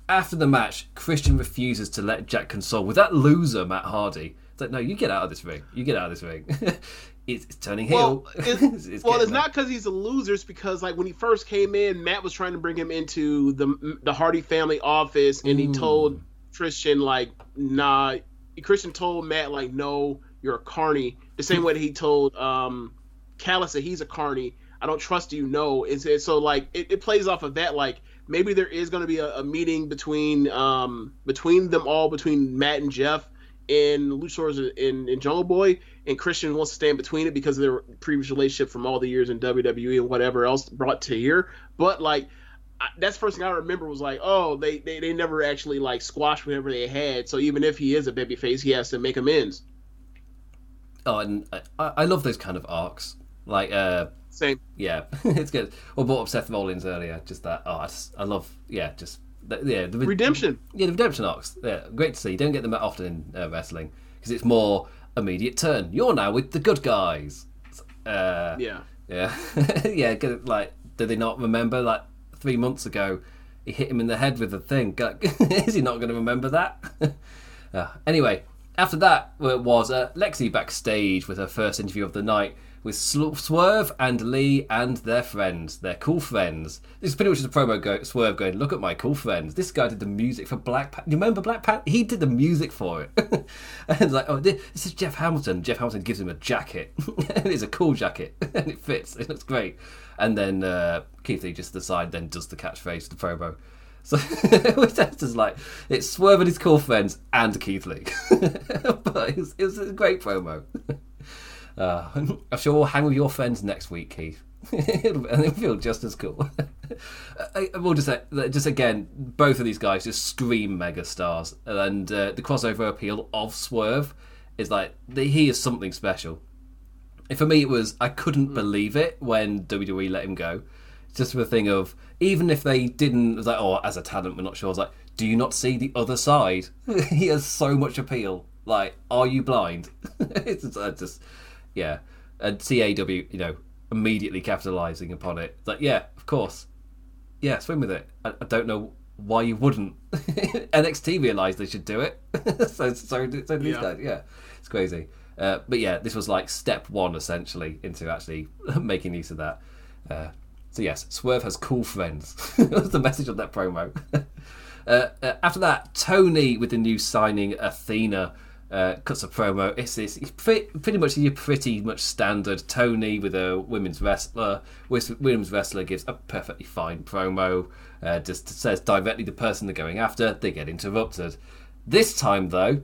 After the match, Christian refuses to let Jack console with that loser Matt Hardy. It's like, no, you get out of this ring. You get out of this ring. (laughs) it's, it's, turning heel. Well, (laughs) it's, it's well, it's not because he's a loser. It's because like when he first came in, Matt was trying to bring him into the the Hardy family office, and he told Christian like, nah. Christian told Matt like, no, you're a carny. The same way that he told um, Callis that he's a carny. I don't trust you. No, and so like it, it plays off of that like maybe there is going to be a, a, meeting between um, between them all, between Matt and Jeff in Luchasaurus in, in Jungle Boy, and Christian wants to stand between it because of their previous relationship from all the years in WWE and whatever else brought to here. But like that's the first thing I remember was like, oh, they, they, they never actually like squashed whatever they had. So even if he is a babyface, he has to make amends. Oh, and I, I love those kind of arcs. Like, uh, same. Yeah, (laughs) it's good. Or brought up Seth Rollins earlier. Just that. Oh, I, just, I love. Yeah, just yeah. The redemption. Yeah, the redemption arcs. Yeah, great to see. Don't get them that often in uh, wrestling because it's more immediate turn. You're now with the good guys. Uh, yeah. Yeah. (laughs) yeah. Like, did they not remember? Like three months ago, he hit him in the head with a thing. (laughs) Is he not going to remember that? (laughs) uh, anyway, after that was uh, Lexi backstage with her first interview of the night with Swerve and Lee and their friends, their cool friends. This is pretty much just a promo go- Swerve going, look at my cool friends. This guy did the music for Black Panther. You remember Black Panther? He did the music for it. (laughs) and it's like, oh, this is Jeff Hamilton. Jeff Hamilton gives him a jacket. (laughs) it's a cool jacket. (laughs) and it fits. It looks great. And then uh, Keith Lee just decide then does the catchphrase, the promo. So which just like it's Swerve and his cool friends and Keith Lee. but it was, it was a great promo. Uh, (laughs) I'm sure we'll hang with your friends next week, Keith. (laughs) and it'll feel just as cool. (laughs) I, will just say, just again, both of these guys just scream mega stars, and uh, the crossover appeal of Swerve is like he is something special. And for me, it was I couldn't mm. believe it when WWE let him go. It's just a thing of even if they didn't, it was like, oh, as a talent, we're not sure. I was like, do you not see the other side? he has so much appeal Like, are you blind? it's uh, just, yeah. And CAW, you know, immediately capitalizing upon it. Like, yeah, of course. Yeah, swim with it. I, I don't know why you wouldn't. (laughs) NXT realised they should do it. (laughs) so, so, so did these yeah. guys. Yeah, it's crazy. Uh, but yeah, this was like step one essentially into actually (laughs) making use of that. Uh, so yes, Swerve has cool friends. was the message of that promo. Uh, uh, after that, Tony with the new signing Athena uh, cuts a promo. It's this pretty, pretty much your pretty much standard Tony with a women's wrestler. Women's wrestler gives a perfectly fine promo. Uh, just says directly the person they're going after. They get interrupted. This time though,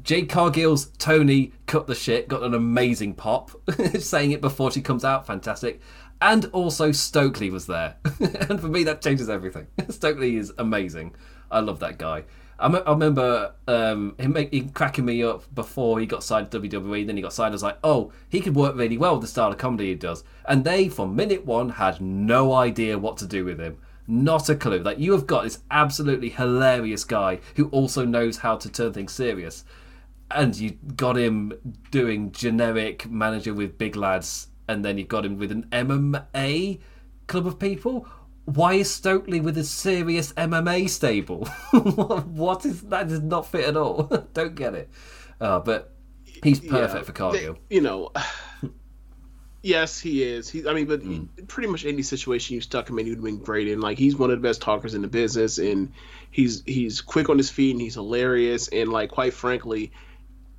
Jade Cargill's Tony cut the shit. Got an amazing pop. (laughs) Saying it before she comes out, fantastic. And also Stokely was there, (laughs) and for me that changes everything. (laughs) Stokely is amazing. I love that guy. I, m- I remember um, him, making cracking me up before he got signed to WWE. Then he got signed. I was like, oh, he could work really well with the style of comedy he does. And they, from minute one, had no idea what to do with him. Not a clue. Like you have got this absolutely hilarious guy who also knows how to turn things serious, and you got him doing generic manager with big lads, and then you got him with an MMA club of people why is Stokely with a serious MMA stable? (laughs) what is that? Does not fit at all. (laughs) Don't get it. Uh, but he's perfect yeah, for Cargill. you know, (sighs) yes, he is. He, I mean, but mm. pretty much any situation you stuck him in, he'd been great in. Like he's one of the best talkers in the business, and he's he's quick on his feet, and he's hilarious, and like quite frankly.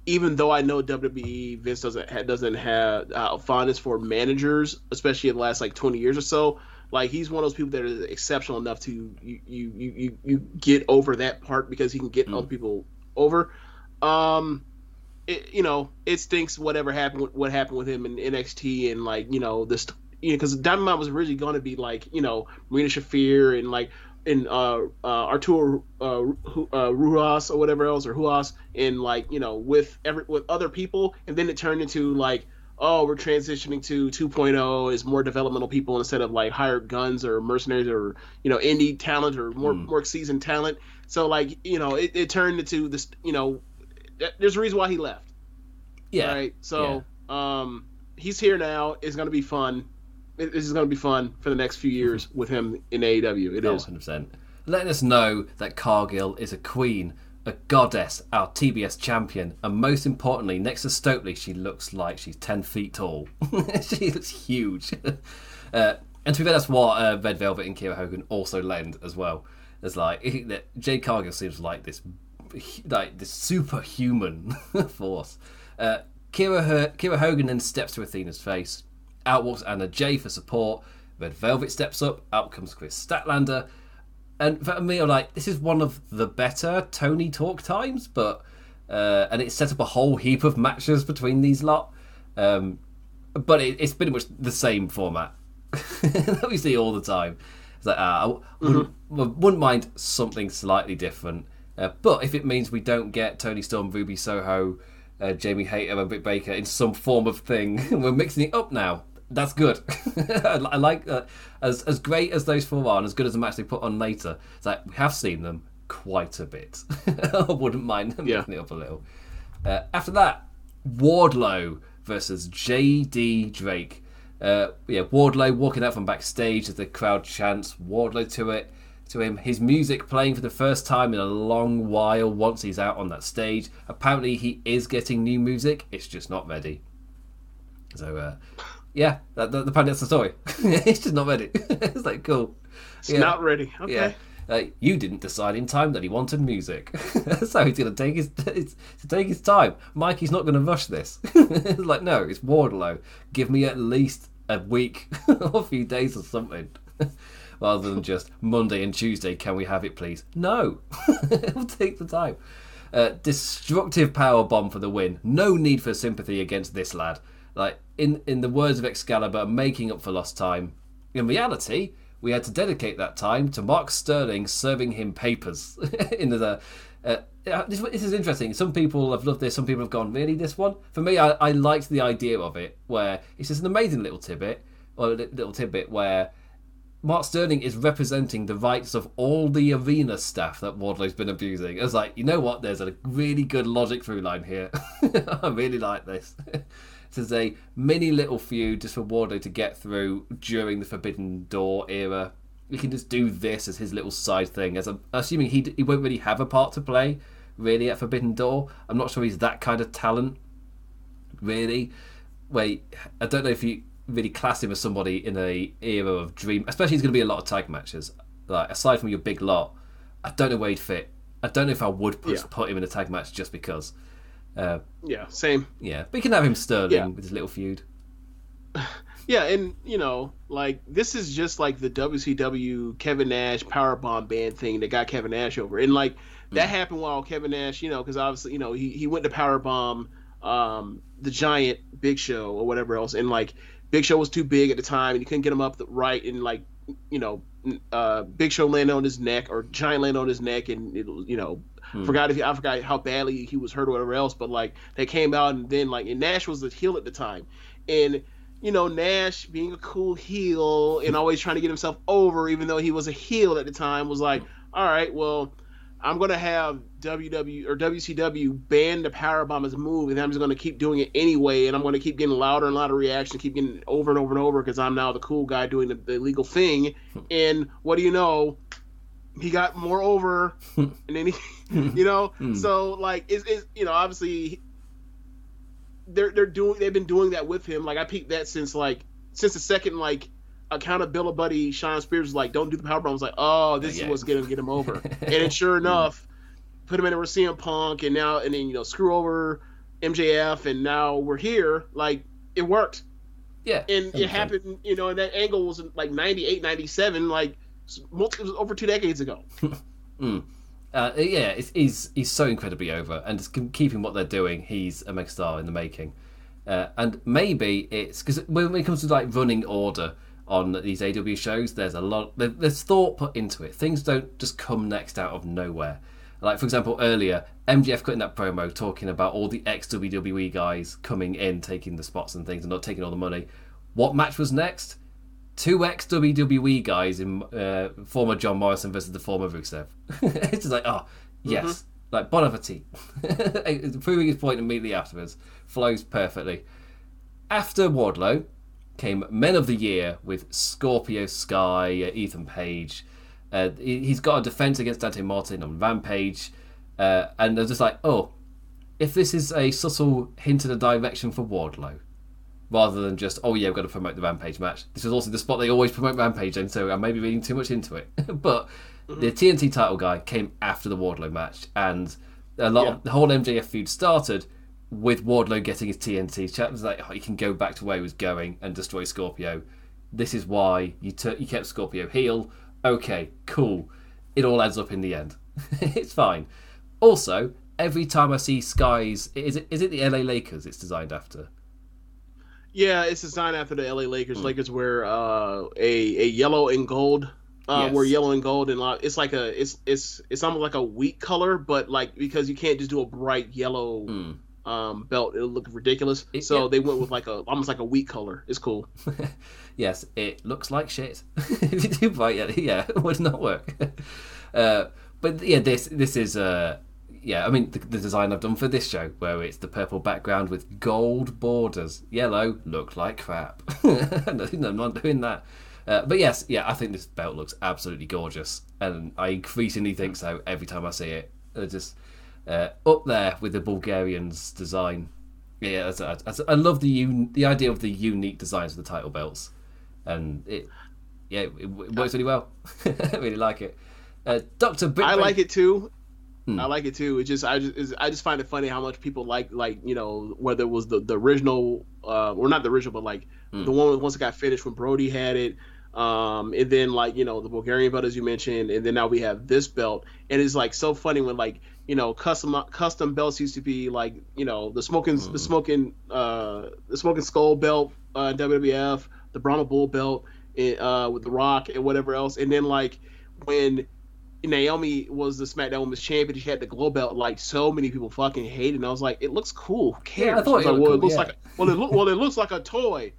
Even though I know WWE Vince doesn't doesn't have uh, fondness for managers, especially in the last like twenty years or so, like he's one of those people that is exceptional enough to you you you you get over that part because he can get mm. other people over. Um, it, you know, it stinks whatever happened what happened with him in NXT and like you know this you know because Diamond was originally going to be like you know Marina Shafir and like and uh, uh, Arturo uh, uh, Ruas or whatever else or Huas and like you know with every with other people and then it turned into like oh, we're transitioning to 2.0 is more developmental people instead of like hired guns or mercenaries or you know indie talent or more mm. more seasoned talent. So like you know it, it turned into this you know there's a reason why he left. Yeah. Right. So yeah. um he's here now. It's gonna be fun. This is gonna be fun for the next few (laughs) years with him in AEW. It oh, is 100%. Letting us know that Cargill is a queen a goddess, our TBS champion, and most importantly, next to Stokely, she looks like she's 10 feet tall. (laughs) she looks huge. (laughs) Uh, and to be fair, that's what uh, Red Velvet and Kiera Hogan also lend as well. It's like (laughs) Jade Cargill seems like this, like this superhuman force. Uh, Kiera, Kiera Hogan then steps to Athena's face. Out walks Anna Jay for support. Red Velvet steps up. Out comes Kris Statlander and for me, I'm like, this is one of the better Tony talk times, but uh, and it set up a whole heap of matches between these lot. Um, but it, it's pretty much the same format (laughs) that we see all the time. It's like, uh, I wouldn't, mm-hmm. wouldn't mind something slightly different. Uh, but if it means we don't get Toni Storm, Ruby Soho, uh, Jamie Hayter, and Britt Baker in some form of thing, (laughs) we're mixing it up now that's good. (laughs) I like uh, as as great as those four are, and as good as the match they put on later. It's like we have seen them quite a bit. (laughs) I wouldn't mind them yeah. it up a little. Uh, after that, Wardlow versus JD Drake. Uh, yeah, Wardlow walking out from backstage as the crowd chants Wardlow to it to him. His music playing for the first time in a long while once he's out on that stage. Apparently, he is getting new music. It's just not ready. So uh, yeah, that, that, apparently that's the story. (laughs) it's just not ready. (laughs) it's like cool. It's yeah. not ready. Okay. Yeah. Uh, you didn't decide in time that he wanted music, (laughs) so he's going to take his to take his time. Mikey's not going to rush this. It's like, no, it's Wardlow. Give me at least a week or a few days or something, rather than just Monday and Tuesday. Can we have it, please? No, it'll take the time. Uh, destructive power bomb for the win. No need for sympathy against this lad. Like in in the words of Excalibur, making up for lost time. In reality, we had to dedicate that time to Mark Sterling serving him papers. (laughs) in the uh, this, this, is interesting. Some people have loved this. Some people have gone, really, this one? For me, I, I liked the idea of it, where it's just an amazing little tidbit, or a little tidbit where Mark Sterling is representing the rights of all the arena staff that Wardlow's been abusing. I was like, you know what? There's a really good logic through line here. (laughs) I really like this. (laughs) this is a mini little feud just for Wardlow to get through during the Forbidden Door era. We can just do this as his little side thing. As I'm assuming he he won't really have a part to play really at Forbidden Door. I'm not sure he's that kind of talent. Really, wait, I don't know if you really class him as somebody in a era of dream. Especially, he's going to be a lot of tag matches. Like aside from your big lot, I don't know where he'd fit. I don't know if I would put, yeah. put him in a tag match just because. Uh, yeah, same. Yeah, but you can have him Sterling yeah. with his little feud. (laughs) Yeah, and you know, like this is just like the WCW Kevin Nash powerbomb band thing that got Kevin Nash over, and like that mm. happened while Kevin Nash, you know, because obviously, you know, he he went to powerbomb um, the Giant Big Show or whatever else, and like Big Show was too big at the time, and you couldn't get him up the right, and like you know, uh, Big Show landed on his neck or Giant landed on his neck, and it, you know, hmm. forgot if I forgot how badly he was hurt or whatever else, but like they came out and then like and Nash was the heel at the time, and you know Nash being a cool heel and always trying to get himself over, even though he was a heel at the time, was like, all right, well I'm gonna have WW or WCW ban the powerbomb as a move, and I'm just gonna keep doing it anyway, and I'm gonna keep getting louder and louder reaction, keep getting over and over and over because I'm now the cool guy doing the, the legal thing. And what do you know? He got more over, (laughs) and then he, (laughs) you know, hmm. so like it's, it's you know obviously they're they're doing they've been doing that with him. Like I peaked that since like since the second like accountability Shawn Spears was like, don't do the power bomb. I was like, oh, this is what's gonna get him over. (laughs) and then sure enough, put him in with CM Punk, and now and then you know screw over MJF, and now we're here. Like it worked. Yeah. And it happened, you know, and that angle was like 98, 97, like over two decades ago. (laughs) mm. Uh, yeah, he's he's so incredibly over, and keeping what they're doing, he's a megastar in the making. Uh, and maybe it's because when it comes to like running order, on these AEW shows, there's a lot, there's thought put into it. Things don't just come next out of nowhere. Like, for example, earlier, MJF cutting that promo talking about all the ex WWE guys coming in, taking the spots and things, and not taking all the money. What match was next? Two ex WWE guys in uh, former John Morrison versus the former Rusev. (laughs) it's just like, oh, yes. Mm-hmm. Like, bon appetit. (laughs) Proving his point immediately afterwards. Flows perfectly. After Wardlow, came Men of the Year with Scorpio Sky, uh, Ethan Page. Uh, he's got a defense against Dante Martin on Rampage. Uh, and they're just like, oh, if this is a subtle hint in a direction for Wardlow, rather than just, oh yeah, we've got to promote the Rampage match. This is also the spot they always promote Rampage in, so I may be reading too much into it. (laughs) but mm-hmm. the TNT title guy came after the Wardlow match, and a lot yeah. of the whole MJF feud started with Wardlow getting his TNT, Chat was like, oh, he can go back to where he was going and destroy Scorpio. This is why you t- you kept Scorpio heel. Okay, cool. It all adds up in the end. (laughs) it's fine. Also, every time I see Skies, is it is it the LA Lakers? It's designed after. Yeah, it's designed after the LA Lakers. Mm. Lakers wear uh, a a yellow and gold. Uh, yes. We're yellow and gold, and uh, it's like a it's it's it's almost like a wheat color, but like because you can't just do a bright yellow. Mm um, belt. It'll look ridiculous. It, so they went with (laughs) like a almost like a wheat color. It's cool. (laughs) yes, it looks like shit. (laughs) if you do buy it, yeah, it would not work. Uh, but yeah, this this is uh, yeah. I mean, the, the, design I've done for this show, where it's the purple background with gold borders, yellow look like crap. (laughs) I'm not doing that. Uh, but yes, yeah, I think this belt looks absolutely gorgeous, and I increasingly think so every time I see it. I just uh, up there with the Bulgarians' design. Yeah, that's, that's, I love the un, the idea of the unique designs of the title belts, and it yeah it, it works really well. (laughs) I really like it. Uh, Doctor I like it too. Hmm. I like it too. It just I just I just find it funny how much people like like you know whether it was the the original uh, or not the original but like hmm. the one once it got finished when Brody had it um, and then like you know the Bulgarian belt as you mentioned, and then now we have this belt, and it's like so funny when like you know custom custom belts used to be like you know the smoking mm. the smoking uh the smoking skull belt uh WWF, the Brahma Bull belt uh with the Rock and whatever else, and then like when Naomi was the SmackDown Women's Champion. She had the glow belt. Like so many people fucking hated. And I was like, it looks cool. Who cares? Yeah, I thought it, like, well, cool, it looks yeah. like well, it look, well, it looks like a toy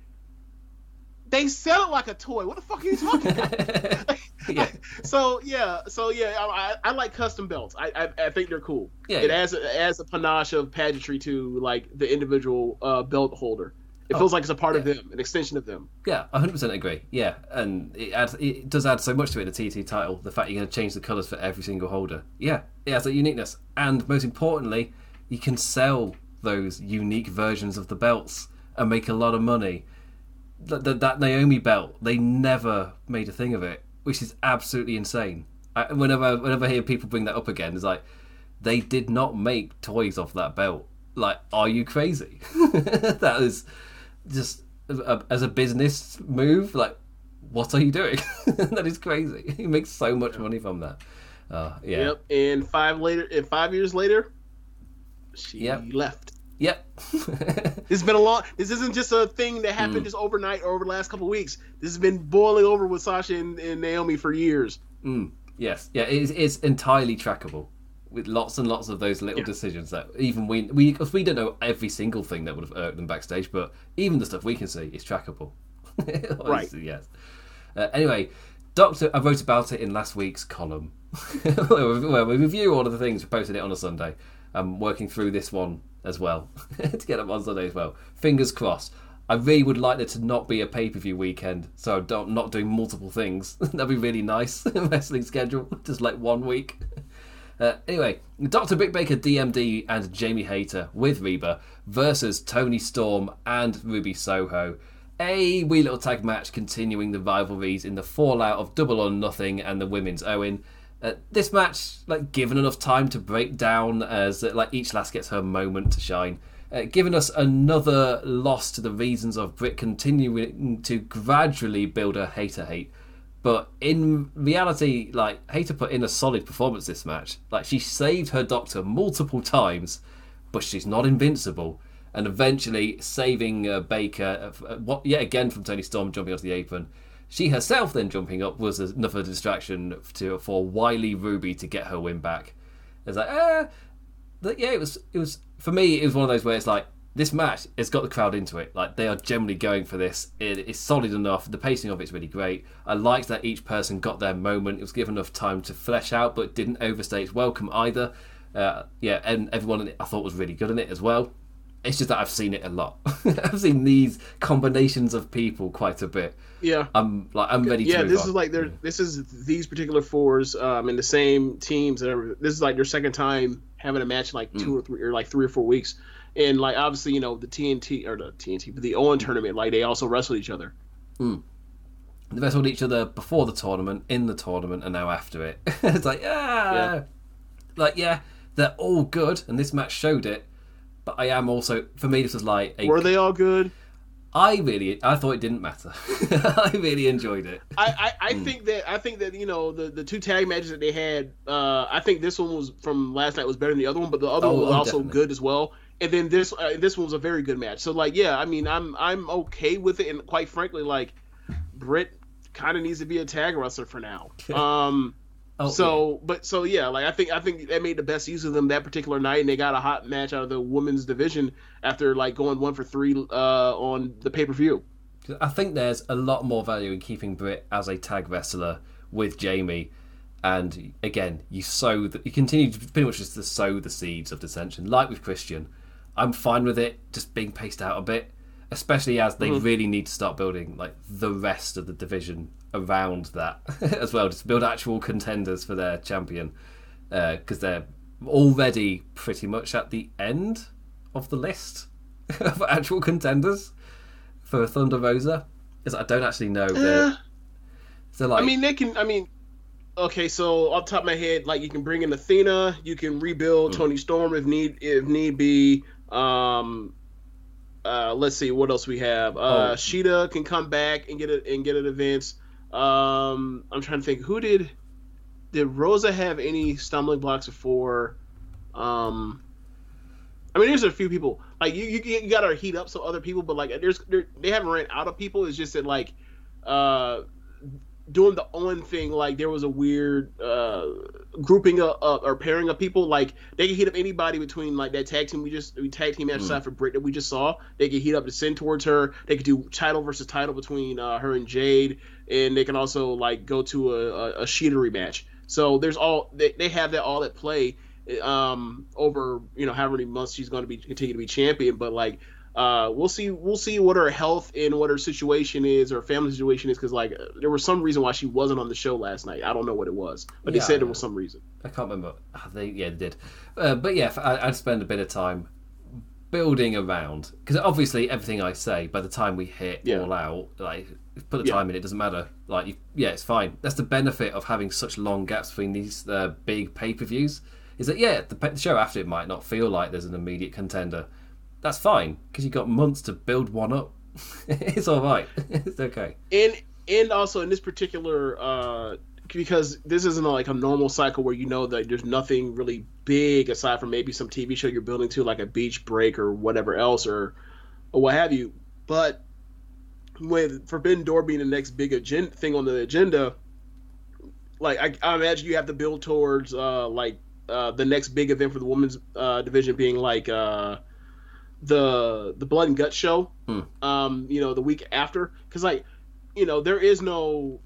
they sell it like a toy. What the fuck are you talking about? (laughs) yeah. (laughs) So yeah, so yeah, I, I, like custom belts. I, I, I think they're cool. Yeah, it yeah. adds a, adds a panache of pageantry to like the individual uh, belt holder. It oh, feels like it's a part yeah. of them, an extension of them. Yeah, 100% agree. Yeah, and it adds, it does add so much to it, the TT title. The fact you're going to change the colours for every single holder. Yeah, it has a uniqueness. And most importantly, you can sell those unique versions of the belts and make a lot of money. That, that, that Naomi belt, they never made a thing of it, which is absolutely insane. I, whenever, whenever I hear people bring that up again, it's like, they did not make toys off that belt. Like, are you crazy? (laughs) that is just as a business move, like, what are you doing? (laughs) that is crazy. (laughs) He makes so much money from that. Uh, yeah. Yep. And five later, and five years later, she yep. left. Yep. (laughs) it's been a long. This isn't just a thing that happened mm. just overnight or over the last couple weeks. This has been boiling over with Sasha and, and Naomi for years. Mm. Yes. Yeah. It's, it's entirely trackable with lots and lots of those little yeah. decisions that even we we because we don't know every single thing that would have irked them backstage, but even the stuff we can see is trackable. (laughs) right. Yes. Uh, anyway, Doctor, I wrote about it in last week's column (laughs) where we review all of the things. We posted it on a Sunday. I'm working through this one as well (laughs) to get up on Sunday as well. Fingers crossed. I really would like there to not be a pay per view weekend, so I'm not doing multiple things. That'd be really nice. Wrestling schedule, just like one week. Uh, anyway, Dr. Britt Baker, DMD, and Jamie Hayter with Reba versus Toni Storm and Ruby Soho. A wee little tag match continuing the rivalries in the fallout of Double or Nothing and the Women's Owen. Uh, this match, like, given enough time to break down as uh, like each last gets her moment to shine. Uh, giving us another loss to the reasons of Britt continuing to gradually build her hater hate but in reality, like Hayter put in a solid performance this match. Like she saved her doctor multiple times, but she's not invincible. And eventually saving uh, Baker, uh, what yet again from Toni Storm jumping off the apron. She herself then jumping up was enough of a distraction to for Wiley Ruby to get her win back. It's like, ah, yeah, it was. It was for me. It was one of those where it's like, this match has got the crowd into it. Like they are generally going for this. It, it's solid enough. The pacing of it's really great. I liked that each person got their moment. It was given enough time to flesh out, but didn't overstay its welcome either. Uh, yeah, and everyone in it I thought was really good in it as well. It's just that I've seen it a lot. (laughs) I've seen these combinations of people quite a bit. Yeah, I'm like I'm ready. Yeah, this on. is like their this is these particular fours um, in the same teams. And this is like their second time having a match in like two mm. or three or like three or four weeks and like obviously you know the TNT or the TNT, but the Owen tournament, like they also wrestled each other. Mm. They wrestled each other before the tournament, in the tournament, and now after it. (laughs) it's like ah, yeah. like yeah, they're all good, and this match showed it. But I am also, for me, this was like a, were they all good? I really, I thought it didn't matter. (laughs) I really enjoyed it. I, I, I mm. think that I think that you know the, the two tag matches that they had. Uh, I think this one was from last night was better than the other one, but the other oh, one was oh, also definitely. good as well and then this uh, this one was a very good match. So like, yeah, I mean, I'm I'm okay with it, and quite frankly, like, Britt kind of needs to be a tag wrestler for now. (laughs) Um, oh, so yeah. but so yeah, like I think I think they made the best use of them that particular night, and they got a hot match out of the women's division after like going one for three uh, on the pay per view. I think there's a lot more value in keeping Britt as a tag wrestler with Jamie and again you sow the, you continue to pretty much just to sow the seeds of dissension like with christian I'm fine with it just being paced out a bit, especially as they mm-hmm. really need to start building like the rest of the division around that (laughs) as well, just build actual contenders for their champion because uh, they're already pretty much at the end of the list (laughs) of actual contenders for Thunder Rosa. Is I don't actually know. Uh, so like, I mean, they can. I mean, okay. So off top of my head, like you can bring in Athena, you can rebuild mm. Toni Storm if need if need be. Um, uh, let's see what else we have. Uh, oh. Shida can come back and get it and get an advance. Um, I'm trying to think who did did Rosa have any stumbling blocks before? Um, I mean, there's a few people like you. You, you got to heat up some other people, but like there's they haven't ran out of people. It's just that like uh, doing the Owen thing, like there was a weird uh, grouping of, or pairing of people. Like they can heat up anybody between like that tag team we just we tag team match mm. for Britt that we just saw. They can heat up to send towards her. They could do title versus title between uh, her and Jade, and they can also like go to a, a, a sheetery match. So there's all they, they have that all at play um, over you know how many months she's going to be continue to be champion. But like uh, we'll see. We'll see what her health and what her situation is, or family situation is, because like there was some reason why she wasn't on the show last night. I don't know what it was, but yeah, they said there was some reason. I can't remember. They yeah they did, uh, but yeah, I, would spend a bit of time building around because obviously everything I say by the time we hit yeah. all out, like put the yeah. time in, it doesn't matter. Like you, yeah, it's fine. That's the benefit of having such long gaps between these uh, big pay per views. Is that yeah, the, the show after it might not feel like there's an immediate contender that's fine because you got months to build one up. (laughs) it's all right. (laughs) it's okay. And and also in this particular uh because this isn't like a normal cycle where you know that there's nothing really big aside from maybe some TV show you're building to like a beach break or whatever else or or what have you. But with Forbidden Door being the next big agenda thing on the agenda, like I, I imagine you have to build towards uh like uh the next big event for the women's uh division being like uh the the blood and gut show hmm. um you know the week after because like you know there is no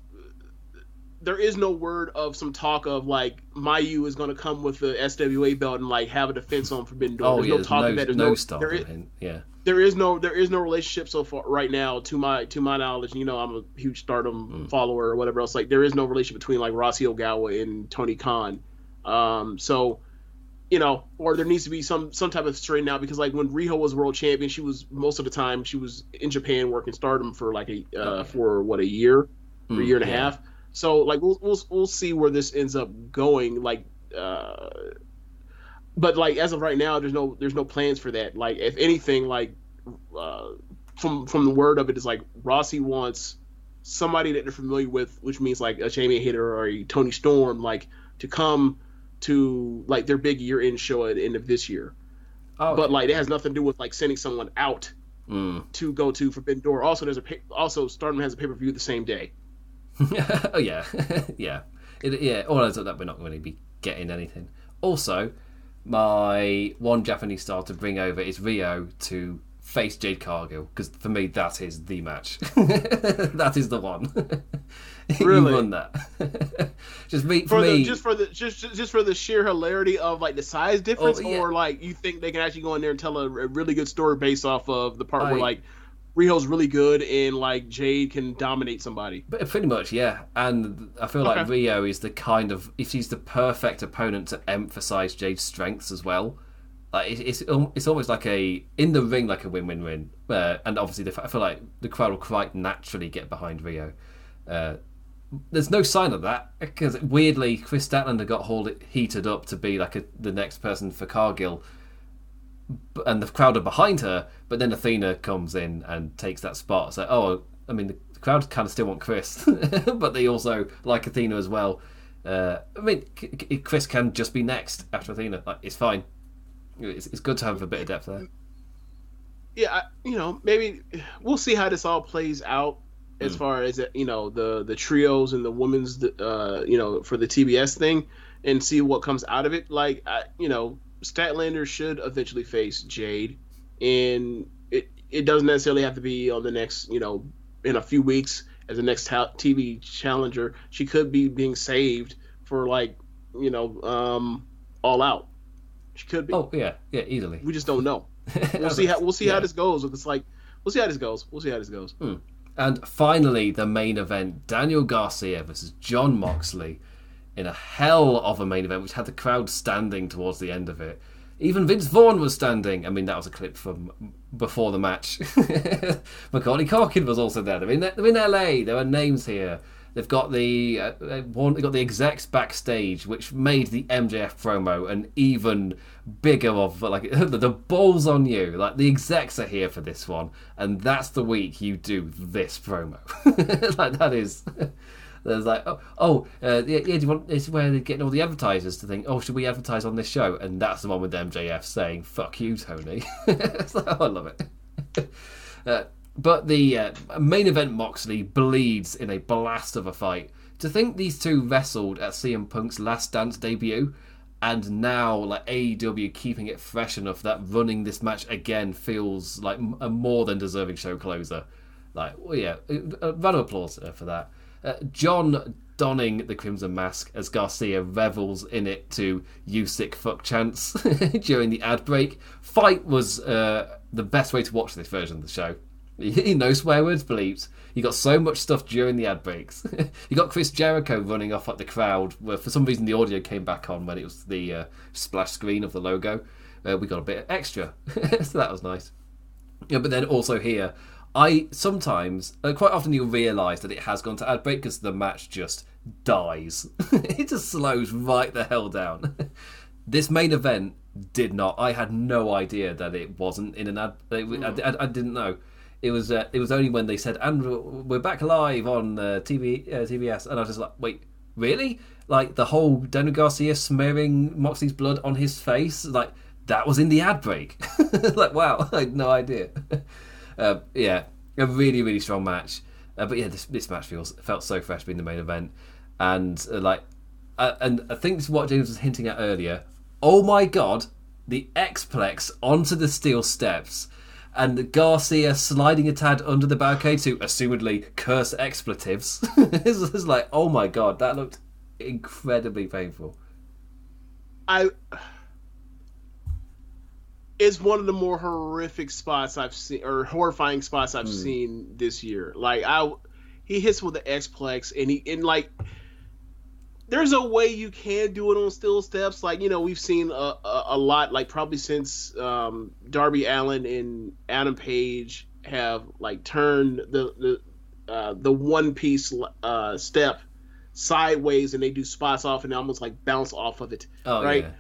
there is no word of some talk of like Mayu is going to come with the SWA belt and like have a defense on Forbidden Door. Oh, there's yeah, no talk no, of that. There's no, no stuff. There is, yeah. There is no there is no relationship so far right now to my to my knowledge. You know, I'm a huge Stardom mm. follower or whatever else. Like there is no relationship between like Rossy Ogawa and Tony Khan. Um, so you know, or there needs to be some some type of straighten out because like when Riho was world champion, she was most of the time she was in Japan working Stardom for like a uh, okay. for what a year, mm, a year and yeah. a half. So like we'll, we'll we'll see where this ends up going. Like, uh, but like as of right now, there's no there's no plans for that. Like if anything, like uh, from from the word of it is like Rossy wants somebody that they're familiar with, which means like a Jamie Hayter or a Toni Storm, like to come to like their big year end show at the end of this year. Oh, but like it has nothing to do with like sending someone out mm. to go to Forbidden Door. Also, there's a also Stardom has a pay per view the same day. (laughs) oh yeah, (laughs) yeah, it, yeah. All ends up that we're not going to be getting anything. Also, my one Japanese star to bring over is Riho to face Jade Cargill because for me that is the match. (laughs) that is the one. (laughs) really? won that. (laughs) just me for, for me, the, just for the just just for the sheer hilarity of like the size difference, oh, yeah. or like you think they can actually go in there and tell a, a really good story based off of the part I, where like Riho's really good and like Jade can dominate somebody. But pretty much, yeah. And I feel like okay. Riho is the kind of if she's the perfect opponent to emphasize Jade's strengths as well. Like it's it's almost like a in the ring like a win win win. Uh, and obviously, the, I feel like the crowd will quite naturally get behind Riho. Uh, there's no sign of that because weirdly Kris Statlander got hold heated up to be like a, the next person for Cargill, and the crowd are behind her. But then Athena comes in and takes that spot. So oh, I mean the, crowd kind of still want Kris, (laughs) but they also like Athena as well. Uh, I mean Kris can just be next after Athena. Like it's fine. It's, it's good to have a bit of depth there. Yeah, you know, maybe we'll see how this all plays out as mm. far as you know the the trios and the women's uh you know for the TBS thing and see what comes out of it. Like I, you know, Statlander should eventually face Jade, and it it doesn't necessarily have to be on the next you know in a few weeks as the next TV challenger. She could be being saved for like you know um all out. She could be. Oh yeah, yeah, easily. We just don't know. (laughs) We'll see how we'll see yeah. how this goes. It's like we'll see how this goes. We'll see how this goes. Hmm. And finally, the main event Daniel Garcia versus Jon Moxley in a hell of a main event, which had the crowd standing towards the end of it. Even Vince Vaughn was standing. I mean, that was a clip from before the match. (laughs) Macaulay Culkin was also there. They're in, they're in LA. There are names here. They've got the uh, they've got the execs backstage, which made the MJF promo an even bigger of like (laughs) the balls on you. Like the execs are here for this one, and that's the week you do this promo. (laughs) like that is. (laughs) There's like, oh, oh uh, yeah, yeah, do you want, this where they're getting all the advertisers to think, oh, should we advertise on this show? And that's the one with MJF saying, fuck you, Tony. oh, I love it. Uh, but the uh, main event Moxley bleeds in a blast of a fight. To think these two wrestled at CM Punk's Last Dance debut, and now like AEW keeping it fresh enough that running this match again feels like a more than deserving show closer. Like, well, yeah, a round of applause uh, for that. Uh, Jon donning the crimson mask as Garcia revels in it to "You sick fuck" chants (laughs) during the ad break. FITE was uh, the best way to watch this version of the show. (laughs) no swear words bleeps. You got so much stuff during the ad breaks. (laughs) you got Chris Jericho running off at the crowd, where for some reason the audio came back on when it was the uh, splash screen of the logo. Uh, we got a bit extra, (laughs) so that was nice. Yeah, but then also here, I sometimes, uh, quite often, you'll realise that it has gone to ad break because the match just dies. it just slows right the hell down. this main event did not. I had no idea that it wasn't in an ad. I, I, I didn't know it was uh, it was only when they said and we're back live on uh, TV uh, TBS and I was just like wait really? Like the whole Daniel Garcia smearing Moxley's blood on his face? Like that was in the ad break? (laughs) Like wow (laughs) I had no idea. Uh, (laughs) yeah a really really strong match. Uh, but yeah this, this match feels felt so fresh being the main event. And uh, like and I think this is what James was hinting at earlier. Oh my god the X-Plex onto the steel steps and Garcia sliding a tad under the barricade to assumedly curse expletives. (laughs) it's, it's like, oh my god, that looked incredibly painful. I. It's one of the more horrific spots I've seen, or horrifying spots I've mm. seen this year. Like I, he hits with the X-Plex, and he and like there's a way you can do it on still steps. Like you know, we've seen a, a, a lot. Like probably since um, Darby Allin and Adam Page have like turned the the uh, the one piece uh, step sideways, and they do spots off and almost like bounce off of it. Oh, right. Yeah.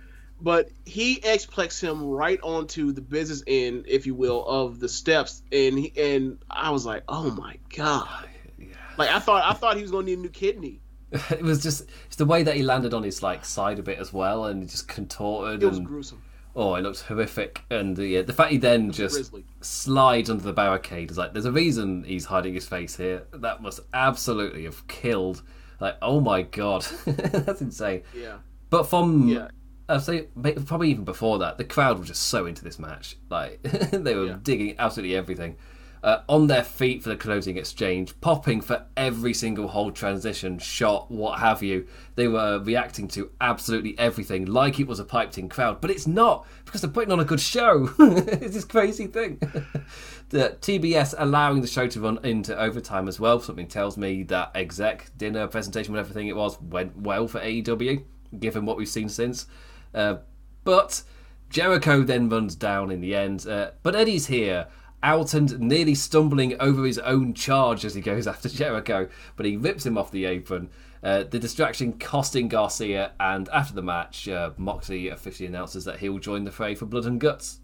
But he X-Plex him right onto the business end, if you will, of the steps, and he, and I was like, oh my god. (sighs) Yeah. Like I thought, I thought he was gonna need a new kidney. (laughs) it was just the way that he landed on his like side a bit as well, and he just contorted. It was and, gruesome. Oh, it looks horrific, and uh, yeah, the fact he then just grizzly. slides under the barricade is like there's a reason he's hiding his face here. That must absolutely have killed. Like, oh my god, (laughs) that's insane. Yeah. But from yeah. I'd say probably even before that, the crowd was just so into this match. Like (laughs) they were yeah. digging absolutely everything uh, on their feet for the closing exchange, popping for every single hold transition, shot, what have you. They were reacting to absolutely everything like it was a piped in crowd, but it's not because they're putting on a good show. (laughs) it's this crazy thing. (laughs) the TBS allowing the show to run into overtime as well. Something tells me that exec dinner presentation, with everything it was, went well for AEW, given what we've seen since. Uh, but Jericho then runs down in the end. Uh, but Eddie's here out and nearly stumbling over his own charge as he goes (laughs) after Jericho, but he rips him off the apron. Uh, the distraction costing Garcia, and after the match, uh, Moxley officially announces that he'll join the fray for Blood and Guts.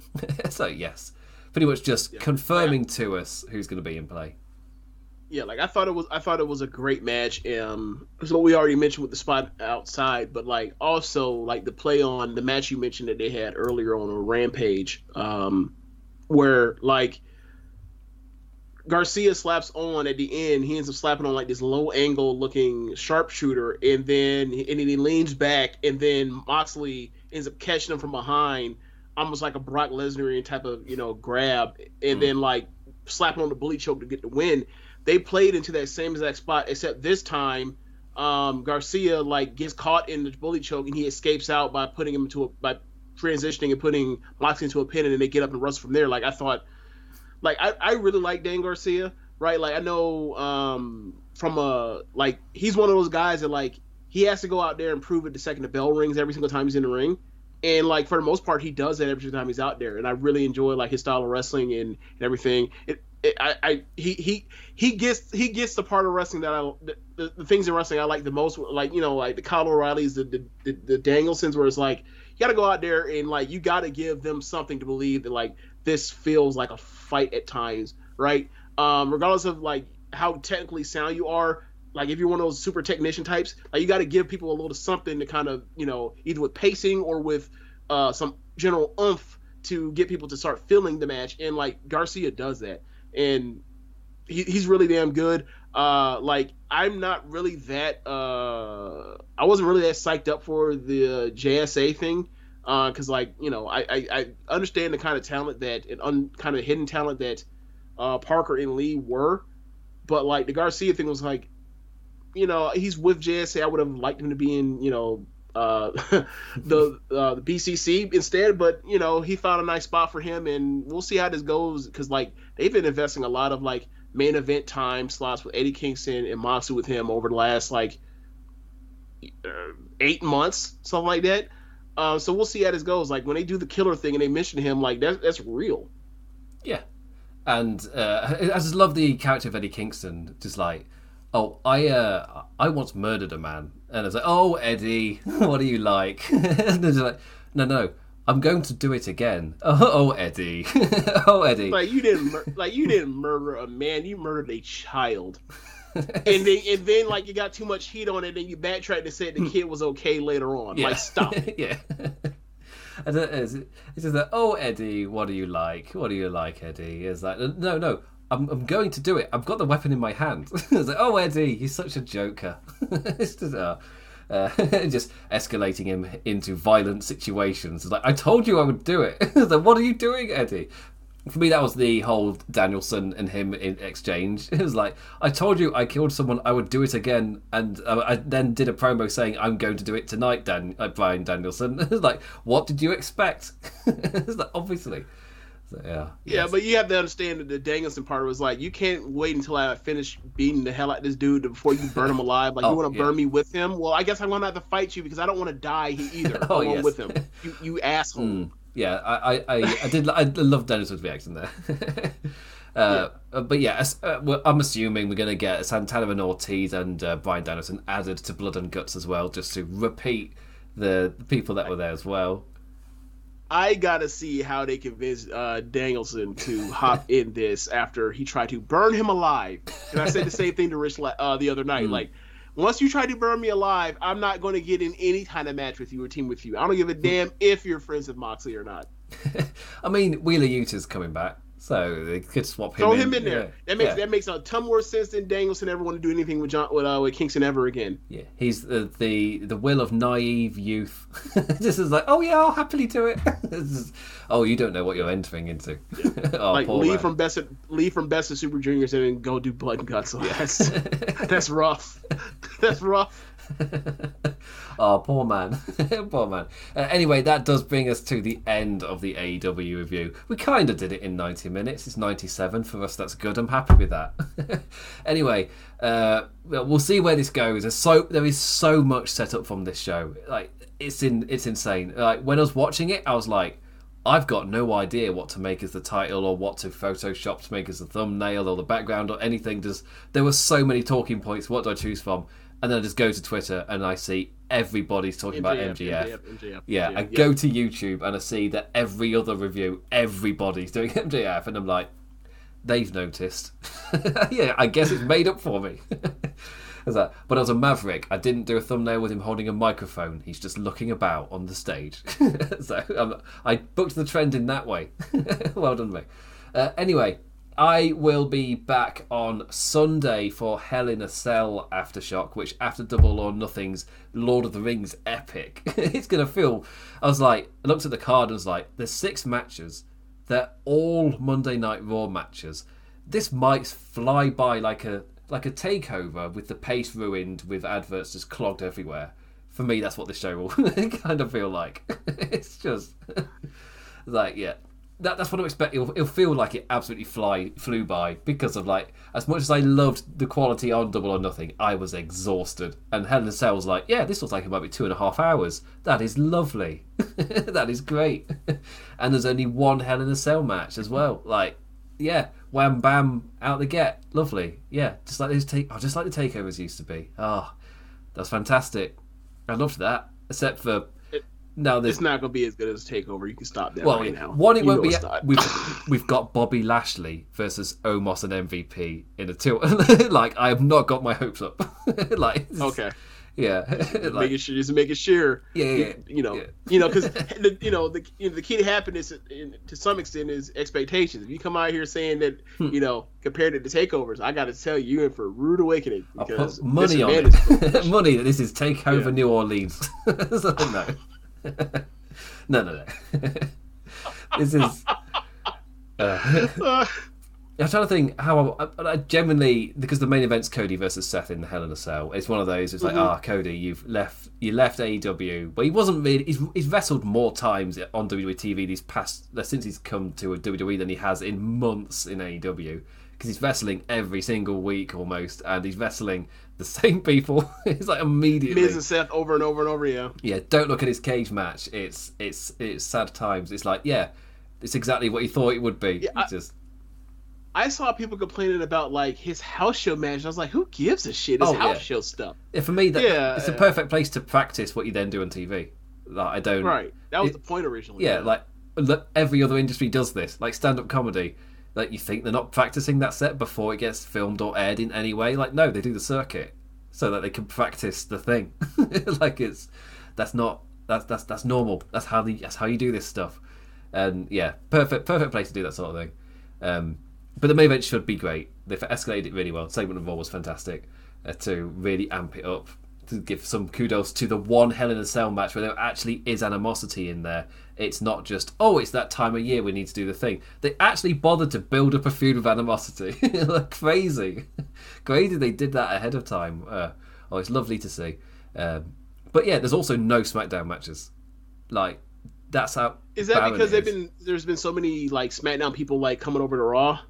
(laughs) so, yes, pretty much just yeah. confirming to us who's going to be in play. Yeah, like I thought it was. I thought it was a great match. Um, so we already mentioned with the spot outside, but like also like the play on the match you mentioned that they had earlier on a Rampage. Um, where like Garcia slaps on at the end. He ends up slapping on like this low angle looking sharpshooter, and then and then he leans back, and then Moxley ends up catching him from behind, almost like a Brock Lesnar type of you know grab, and mm. then like slapping on the bully choke to get the win. They played into that same exact spot, except this time um, Garcia like gets caught in the bully choke and he escapes out by putting him into a by transitioning and putting Moxley into a pin and then they get up and wrestle from there. Like I thought, like I, I really like Dan Garcia, right? Like I know um, from a like he's one of those guys that like he has to go out there and prove it the second the bell rings every single time he's in the ring. And like for the most part, he does that every time he's out there, and I really enjoy like his style of wrestling and, and everything. It, it, I, I, he, he, he gets, he gets the part of wrestling that I, the, the, the things in wrestling I like the most, like you know, like the Kyle O'Reillys, the, the, the, the Danielsons, where it's like got to go out there and like you got to give them something to believe that like this feels like a fight at times, right? Um, regardless of like how technically sound you are, like if you're one of those super technician types, like you got to give people a little something to kind of you know either with pacing or with uh, some general oomph to get people to start feeling the match. And like Garcia does that. and he, he's really damn good. Uh, like I'm not really that. Uh, I wasn't really that psyched up for the JSA thing because, uh, like, you know, I, I, I, understand the kind of talent that and un, kind of hidden talent that uh, Parker and Lee were, but like the Garcia thing was like, you know, he's with JSA. I would have liked him to be in, you know, uh, (laughs) the uh, the BCC instead. But you know, he found a nice spot for him, and we'll see how this goes. Because like they've been investing a lot of like main event time slots with Eddie Kingston and Moxley with him over the last like uh, eight months, something like that. Uh, so we'll see how this goes. Like when they do the killer thing and they mention him, like that, that's real. Yeah, and uh, (laughs) I just love the character of Eddie Kingston. Just like, oh, I uh, I once murdered a man, and I was like, oh, Eddie, (laughs) what are you like? (laughs) and they're like, no, no, I'm going to do it again. Oh, (laughs) oh Eddie. (laughs) oh, Eddie. Like you didn't, mur- like you didn't murder a man. You murdered a child. and then, and then, like you got too much heat on it, and you backtracked and said the kid was okay later on. Yeah. Like, stop. (laughs) yeah. It's, just like, oh, Eddie, what do you like? What do you like, Eddie? Is like, no, no, I'm, I'm going to do it. I've got the weapon in my hand. it's like, oh, Eddie, he's such a joker. it's just, uh, uh, (laughs) just escalating him into violent situations. It's like, I told you I would do it. (laughs) like, what are you doing, Eddie? For me, that was the whole Danielson and him in exchange. (laughs) It was like, I told you I killed someone, I would do it again. And uh, I then did a promo saying, I'm going to do it tonight, Dan- uh, Bryan Danielson. it was like, what did you expect? it's like, obviously. Yeah. Yeah, but you have to understand that the Danielson part was like, you can't wait until I finish beating the hell out of this dude before you burn him (laughs) alive. Like, oh, you want to yeah. burn me with him? Well, I guess I'm going to have to fight you because I don't want to die either (laughs) oh, along yes. with him. You, (laughs) you asshole. Mm. Yeah, I, I, I, I did. I love Danielson's reaction there. Uh, yeah. But yeah, uh, I'm assuming we're going to get Santana and Ortiz and uh, Bryan Danielson added to Blood and Guts as well, just to repeat the, the people that were there as well. I gotta see how they convince uh, Danielson to (laughs) hop in this after he tried to burn him alive. And I said the same thing to Rich uh, the other night. Mm. Like, once you try to burn me alive, I'm not going to get in any kind of match with you or team with you. I don't give a damn if you're friends with Moxley or not. (laughs) I mean, Wheeler Yuta's coming back. So they could swap him. Throw in. him in there. Yeah. That makes yeah. that makes a ton more sense than Danielson ever want to do anything with Jon with, uh, with Kingston ever again. Yeah, he's the the, the will of naive youth. (laughs) this is like, oh yeah, I'll happily do it. (laughs) is, oh, you don't know what you're entering into. (laughs) oh, like leave man. from best leave from best of Super Juniors and then go do Blood and Guts. Yes, that's rough. that's rough. (laughs) oh, poor man. (laughs) poor man. Uh, anyway, that does bring us to the end of the AEW review. We kind of did it in 90 minutes. It's 97 for us. That's good. I'm happy with that. (laughs) anyway, uh, we'll see where this goes. There's so there is so much set up from this show. Like it's in it's insane. Like when I was watching it, I was like. I've got no idea what to make as the title or what to Photoshop to make as the thumbnail or the background or anything. Just there were so many talking points. What do I choose from? And then I just go to Twitter and I see everybody's talking MJF, about MJF. MJF, MJF yeah, MJF, I go to YouTube and I see that every other review, everybody's doing (laughs) MJF, and I'm like, they've noticed. (laughs) yeah, I guess it's made up for me. (laughs) But as a Maverick, I didn't do a thumbnail with him holding a microphone. He's just looking about on the stage. so um, I booked the trend in that way. well done, me. Uh, anyway, I will be back on Sunday for Hell in a Cell Aftershock, which after Double or Nothing's Lord of the Rings epic, (laughs) it's gonna feel. I was like, I looked at the card and was like, there's six matches. They're all Monday Night Raw matches. This might fly by like a like a takeover with the pace ruined, with adverts just clogged everywhere. For me, that's what this show will (laughs) kind of feel like. (laughs) it's just like, yeah, that, that's what I expect. It'll, it'll, feel like it absolutely fly flew by because of like as much as I loved the quality on Double or Nothing, I was exhausted. And Cell was like, yeah, this looks like it might be two and a half hours. That is lovely. (laughs) that is great. (laughs) and there's only one Hell in a Cell match as well. Like, yeah, wham bam out the get, lovely. Yeah, just like those take, oh, just like the takeovers used to be. Ah, oh, that's fantastic. I loved that, except for no, it's not going to be as good as Takeover. You can stop that well, right now. One, it you won't be. We've (laughs) we've got Bobby Lashley versus Omos and MVP in a two. (laughs) like I have not got my hopes up. (laughs) like okay, Yeah, like, making sure, just making sure. Yeah, yeah, you know, yeah. you know, because you know the you know, the key to happiness in, to some extent is expectations. If you come out here saying that hmm. you know compared to the takeovers, I got to tell you, you're in for a rude awakening because money on it. money. This is take over yeah. New Orleans. so, no, (laughs) no, no, no. (laughs) this is. Uh, (laughs) I'm trying to think how I, I, genuinely because the main event's Cody versus Seth in the Hell in a Cell. It's one of those. It's like, mm-hmm. ah, mm-hmm. oh, Cody, you've left. You left AEW, but he wasn't really. He's, he's wrestled more times on WWE TV these past since he's come to a WWE than he has in months in AEW because he's wrestling every single week almost, and he's wrestling the same people. (laughs) it's like immediately Miz and Seth over and over and over. Yeah. Yeah. Don't look at his cage match. It's it's it's sad times. It's like yeah, it's exactly what he thought it would be. Yeah, I, just I saw people complaining about like his house show match. I was like, who gives a shit? His oh, house yeah. show stuff. Yeah, for me, that, yeah, it's a perfect place to practice what you then do on TV. Like, I don't. Right. That was it, the point originally. Yeah, yeah, like every other industry does this. Like stand-up comedy. Like you think they're not practicing that set before it gets filmed or aired in any way. Like no, they do the circuit so that they can practice the thing. (laughs) like it's that's not that's that's that's normal. That's how the that's how you do this stuff. And yeah, perfect perfect place to do that sort of thing. Um, but the main event should be great. They've escalated it really well. Segment of Raw was fantastic uh, to really amp it up. To give some kudos to the one Hell in a Cell match where there actually is animosity in there. It's not just oh, it's that time of year we need to do the thing. They actually bothered to build up a feud of animosity. (laughs) like crazy, (laughs) crazy. They did that ahead of time. Uh, oh, it's lovely to see. Um, but yeah, there's also no SmackDown matches. Like that's how. Is that because they've been there's been so many like SmackDown people like coming over to Raw?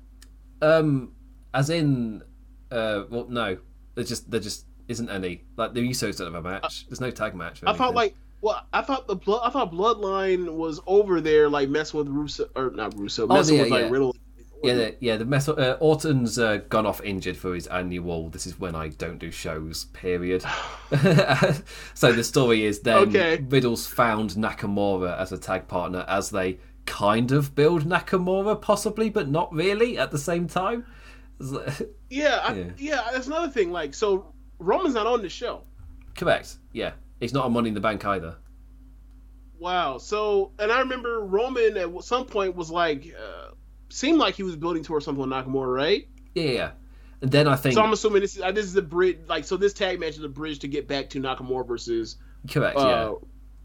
Um, as in, uh, well, no, there just there just isn't any. Like the Usos don't have a match. There's no tag match. I thought like, well, I thought the blood, I thought Bloodline was over there, like messing with Russo or not Russo, oh, messing oh, yeah, with like yeah. Riddle. Yeah, the, yeah. The mess, uh, Orton's uh, gone off injured for his annual. This is when I don't do shows. Period. (sighs) (laughs) so the story is then okay. Riddle's found Nakamura as a tag partner as they kind of build Nakamura, possibly, but not really at the same time. (laughs) yeah, I, yeah, yeah. That's another thing. Like, so Roman's not on the show. Correct. Yeah, he's not on Money in the Bank either. Wow. So, and I remember Roman at some point was like, uh, seemed like he was building towards something with Nakamura, right? Yeah, yeah. And then I think. So I'm assuming this is uh, this is the bridge. Like, so this tag match is a bridge to get back to Nakamura versus. Correct. Uh, yeah.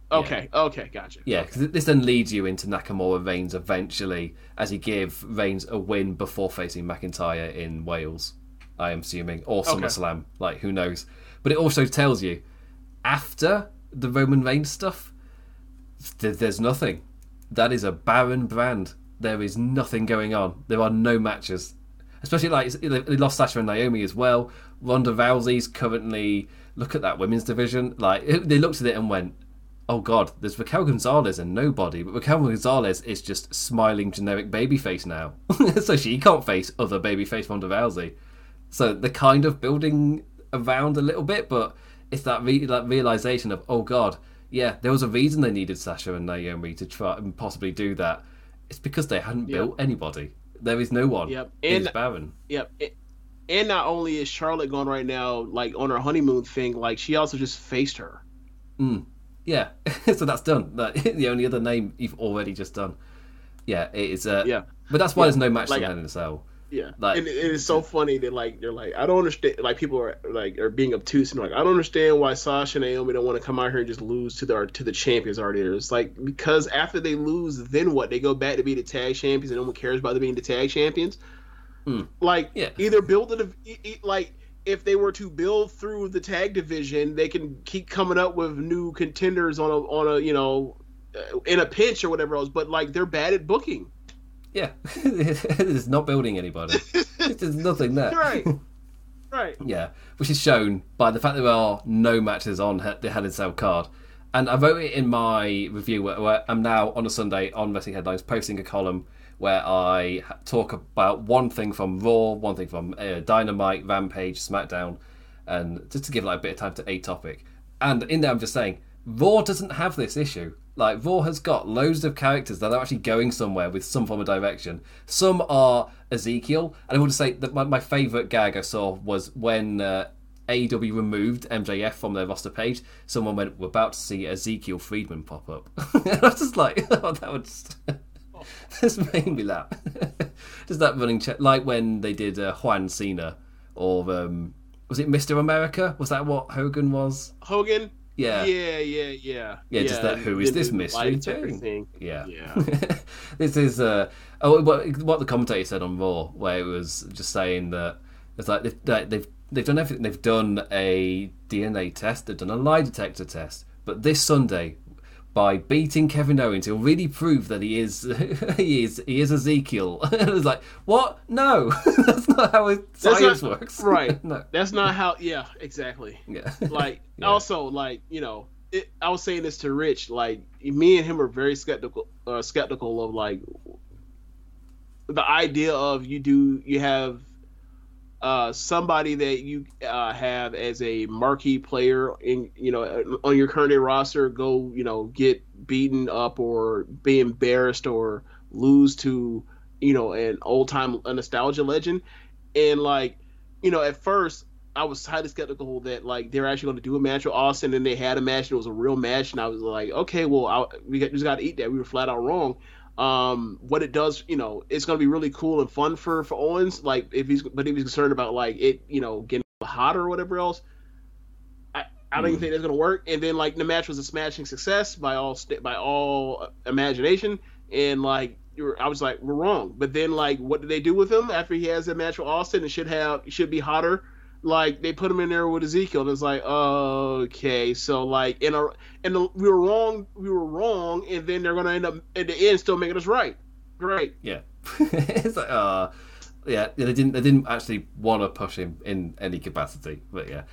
Okay, yeah. okay, gotcha. Yeah, because this then leads you into Nakamura Reigns eventually, as he give Reigns a win before facing McIntyre in Wales. I am assuming, or SummerSlam, okay. like who knows. But it also tells you after the Roman Reigns stuff, th- there's nothing. That is a barren brand. There is nothing going on. There are no matches, especially like they lost Sasha and Naomi as well. Ronda Rousey's currently look at that women's division. Like (laughs) they looked at it and went, oh god, there's Raquel Gonzalez and nobody, but Raquel Gonzalez is just smiling generic babyface now, (laughs) so she can't face other babyface Ronda Rousey. So they're kind of building around a little bit, but it's that re- that realization of oh god, yeah, there was a reason they needed Sasha and Naomi to try and possibly do that. It's because they hadn't yep. built anybody. There is no one. Yep, and it's barren. Yep. and not only is Charlotte gone right now, like on her honeymoon thing, like she also just faced her. Mm. Yeah, (laughs) so that's done. That (laughs) the only other name you've already just done. Yeah, it is. Uh, yeah, but that's why yeah. there's no match like, in the cell. Yeah, like, and it is so funny that like they're like I don't understand. Like people are like are being obtuse and like I don't understand why Sasha and Naomi don't want to come out here and just lose to the to the champions already. It's like because after they lose, then what? They go back to be the tag champions and no one cares about them being the tag champions. Mm. Like yeah. either build it like if they were to build through the tag division, they can keep coming up with new contenders on a on a you know uh, in a pinch or whatever else. But like they're bad at booking. Yeah, (laughs) it's not building anybody. (laughs) There's nothing there. Right. (laughs) Right. yeah, which is shown by the fact there are no matches on the Hell in Cell card. And I wrote it in my review where, where I'm now on a Sunday on Wrestling Headlines posting a column where I talk about one thing from Raw, one thing from uh, Dynamite, Rampage, SmackDown, and just to give like a bit of time to a topic. And in there, I'm just saying Raw doesn't have this issue. Like Raw has got loads of characters that are actually going somewhere with some form of direction. Some are Ezekiel, and I to say that my, my favorite gag I saw was when uh, AEW removed MJF from their roster page, someone went, "We're about to see Ezekiel Friedman pop up." (laughs) I was just like, (laughs) "Oh, that would just, (laughs) just made me laugh." just that running check, like when they did uh, Juan Cena, or um, was it Mister America? Was that what Hogan was? Hogan. Yeah. Yeah, yeah, yeah. Yeah, just that who is this mystery thing? Yeah. Yeah. (laughs) this is uh oh what, what the commentator said on Raw where it was just saying that it's like they've they've they've done everything. They've done a DNA test, they've done a lie detector test, but this Sunday by beating Kevin Owens, he'll really prove that he is (laughs) he is he is Ezekiel. (laughs) it was like, what? No, (laughs) that's not how science not, works. Right. no. That's not how. Yeah, exactly. Yeah. Like Yeah. also like you know. It, I was saying this to Rich. Like me and him are very skeptical, uh, skeptical of like the idea of you do you have uh, somebody that you uh, have as a marquee player in you know on your current day roster go you know get beaten up or be embarrassed or lose to you know an old time a nostalgia legend. And like you know at first I was highly skeptical that like they're actually going to do a match with Austin and they had a match and it was a real match and I was like okay well I, we just got to eat that. We were flat out wrong um, what it does, you know, it's going to be really cool and fun for for Owens. Like if he's, but if he's concerned about like it, you know, getting hotter or whatever else, I, I don't even think that's going to work. And then like the match was a smashing success by all by all imagination, and like you're, I was like we're wrong. But then like what do they do with him after he has that match with Austin and should have should be hotter? Like they put him in there with Ezekiel, and it's like okay, so like in a and the, we were wrong, we were wrong, and then they're gonna end up at the end still making us right. Great. Yeah. (laughs) it's like, uh, yeah, they didn't. They didn't actually want to push him in any capacity, but yeah,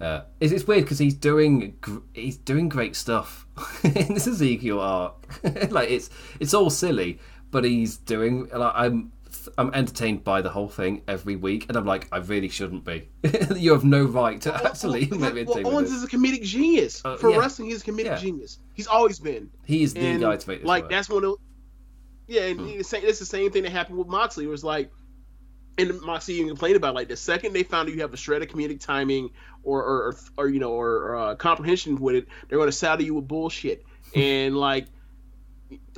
uh, it's, it's weird because he's doing he's doing great stuff (laughs) in this Ezekiel arc. (laughs) like it's it's all silly, but he's doing. Like, I'm I'm entertained by the whole thing every week, and I'm like, I really shouldn't be. (laughs) you have no right to actually well, make me well, Owens is a comedic genius Uh, for yeah. wrestling. He's a comedic Yeah. genius. He's always been. He's the and guy to make this like work. that's one of yeah and it's, the same- it's the same thing that happened with moxley it was like and moxley even complained about like the second they found you have a shred of comedic timing or or, or, or you know or, or uh, comprehension with it they're going to saddle you with bullshit (laughs) and like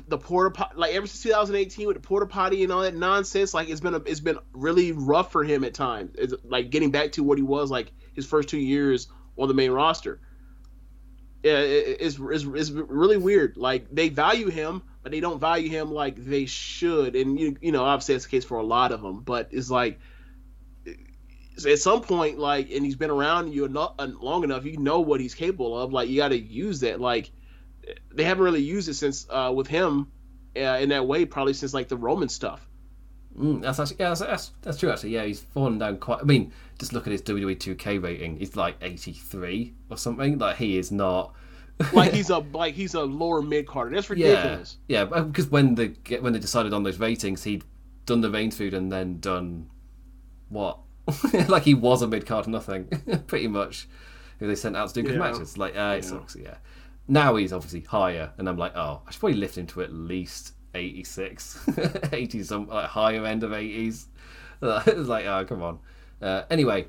the porta potty, like ever since 2018 with the porta potty and all that nonsense, like it's been a, it's been really rough for him at times. It's like getting back to what he was like his first two years on the main roster. Yeah, it, it's, it's it's really weird. Like they value him, but they don't value him like they should. And you you know obviously that's the case for a lot of them. But it's like at some point, like, and he's been around you enough, long enough, you know what he's capable of. Like you got to use that. Like they haven't really used it since uh, with him uh, in that way, probably since like the Roman stuff. Mm, that's actually yeah, that's, that's that's true. Actually, yeah, he's fallen down quite. I mean, just look at his WWE 2K rating. He's like 83 or something. Like he is not. (laughs) like he's a like he's a lower mid carder. That's ridiculous. yeah. Because when the when they decided on those ratings, he'd done the Reigns food and then done what? (laughs) like he was a mid card nothing, (laughs) pretty much. Who they sent out to do good Yeah. matches. Like uh, it sucks. Yeah. Now he's obviously higher, and I'm like, oh, I should probably lift him to at least 86, (laughs) 80 some like higher end of 80s. (laughs) it's like, oh, come on. Uh, anyway,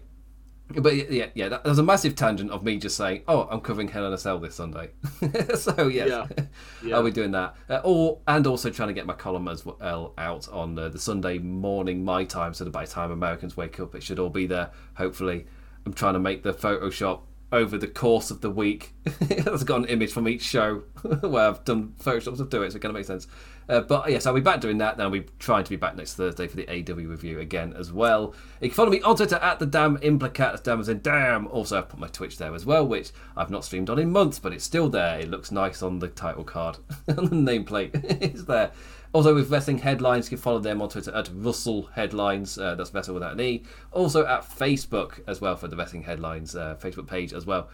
but yeah, yeah, that, that was a massive tangent of me just saying, oh, I'm covering Hell in a Cell this Sunday. (laughs) so yes, Yeah. Yeah. I'll be doing that. Uh, or and also trying to get my column as well out on uh, the Sunday morning my time, so that by the time Americans wake up, it should all be there. Hopefully, I'm trying to make the Photoshop over the course of the week. (laughs) I've got an image from each show (laughs) where I've done Photoshops to do it, so it kind of makes sense. Uh, but yes, I'll be back doing that. I'll be trying to be back next Thursday for the AW review again as well. You can follow me on Twitter at the damn implicat. That's damn as in damn. Also, I've put my Twitch there as well, which I've not streamed on in months, but it's still there. It looks nice on the title card, (laughs) on the nameplate. it's there. Also, with Wrestling Headlines, you can follow them on Twitter at Russell Headlines. Uh, that's Vessel without an E. Also at Facebook as well for the Wrestling Headlines uh, Facebook page as well.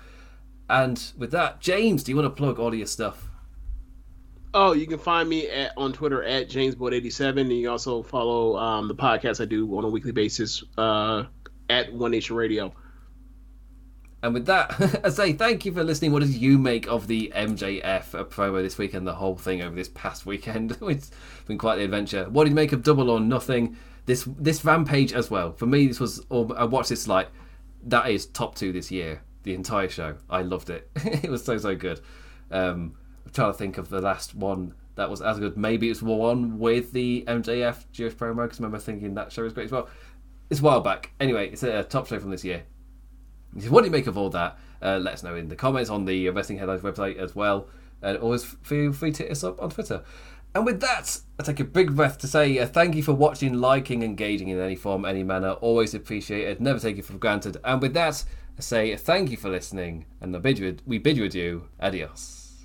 And with that, James, do you want to plug all of your stuff? Oh, you can find me at on Twitter at JamesBoyd87, and you also follow um, the podcast I do on a weekly basis uh, at One Nation Radio. And with that, (laughs) I say thank you for listening. What did you make of the MJF promo this weekend, the whole thing over this past weekend? (laughs) it's been quite the adventure. What did you make of Double or Nothing? This this rampage as well. For me, this was. I watched this like that is top two this year. The entire show, I loved it. (laughs) it was so so good. Um, I'm trying to think of the last one that was as good. Maybe it's one with the MJF Jewish promo because I remember thinking that show was great as well. It's a while back. Anyway, it's a top show from this year. What do you make of all that? Uh, let us know in the comments on the Wrestling Headlines website as well. And always feel free to hit us up on Twitter. And with that, I take a big breath to say uh, thank you for watching, liking, engaging in any form, any manner. Always appreciated. Never take it for granted. And with that, I say thank you for listening. And bid you, we bid you adieu. Adios.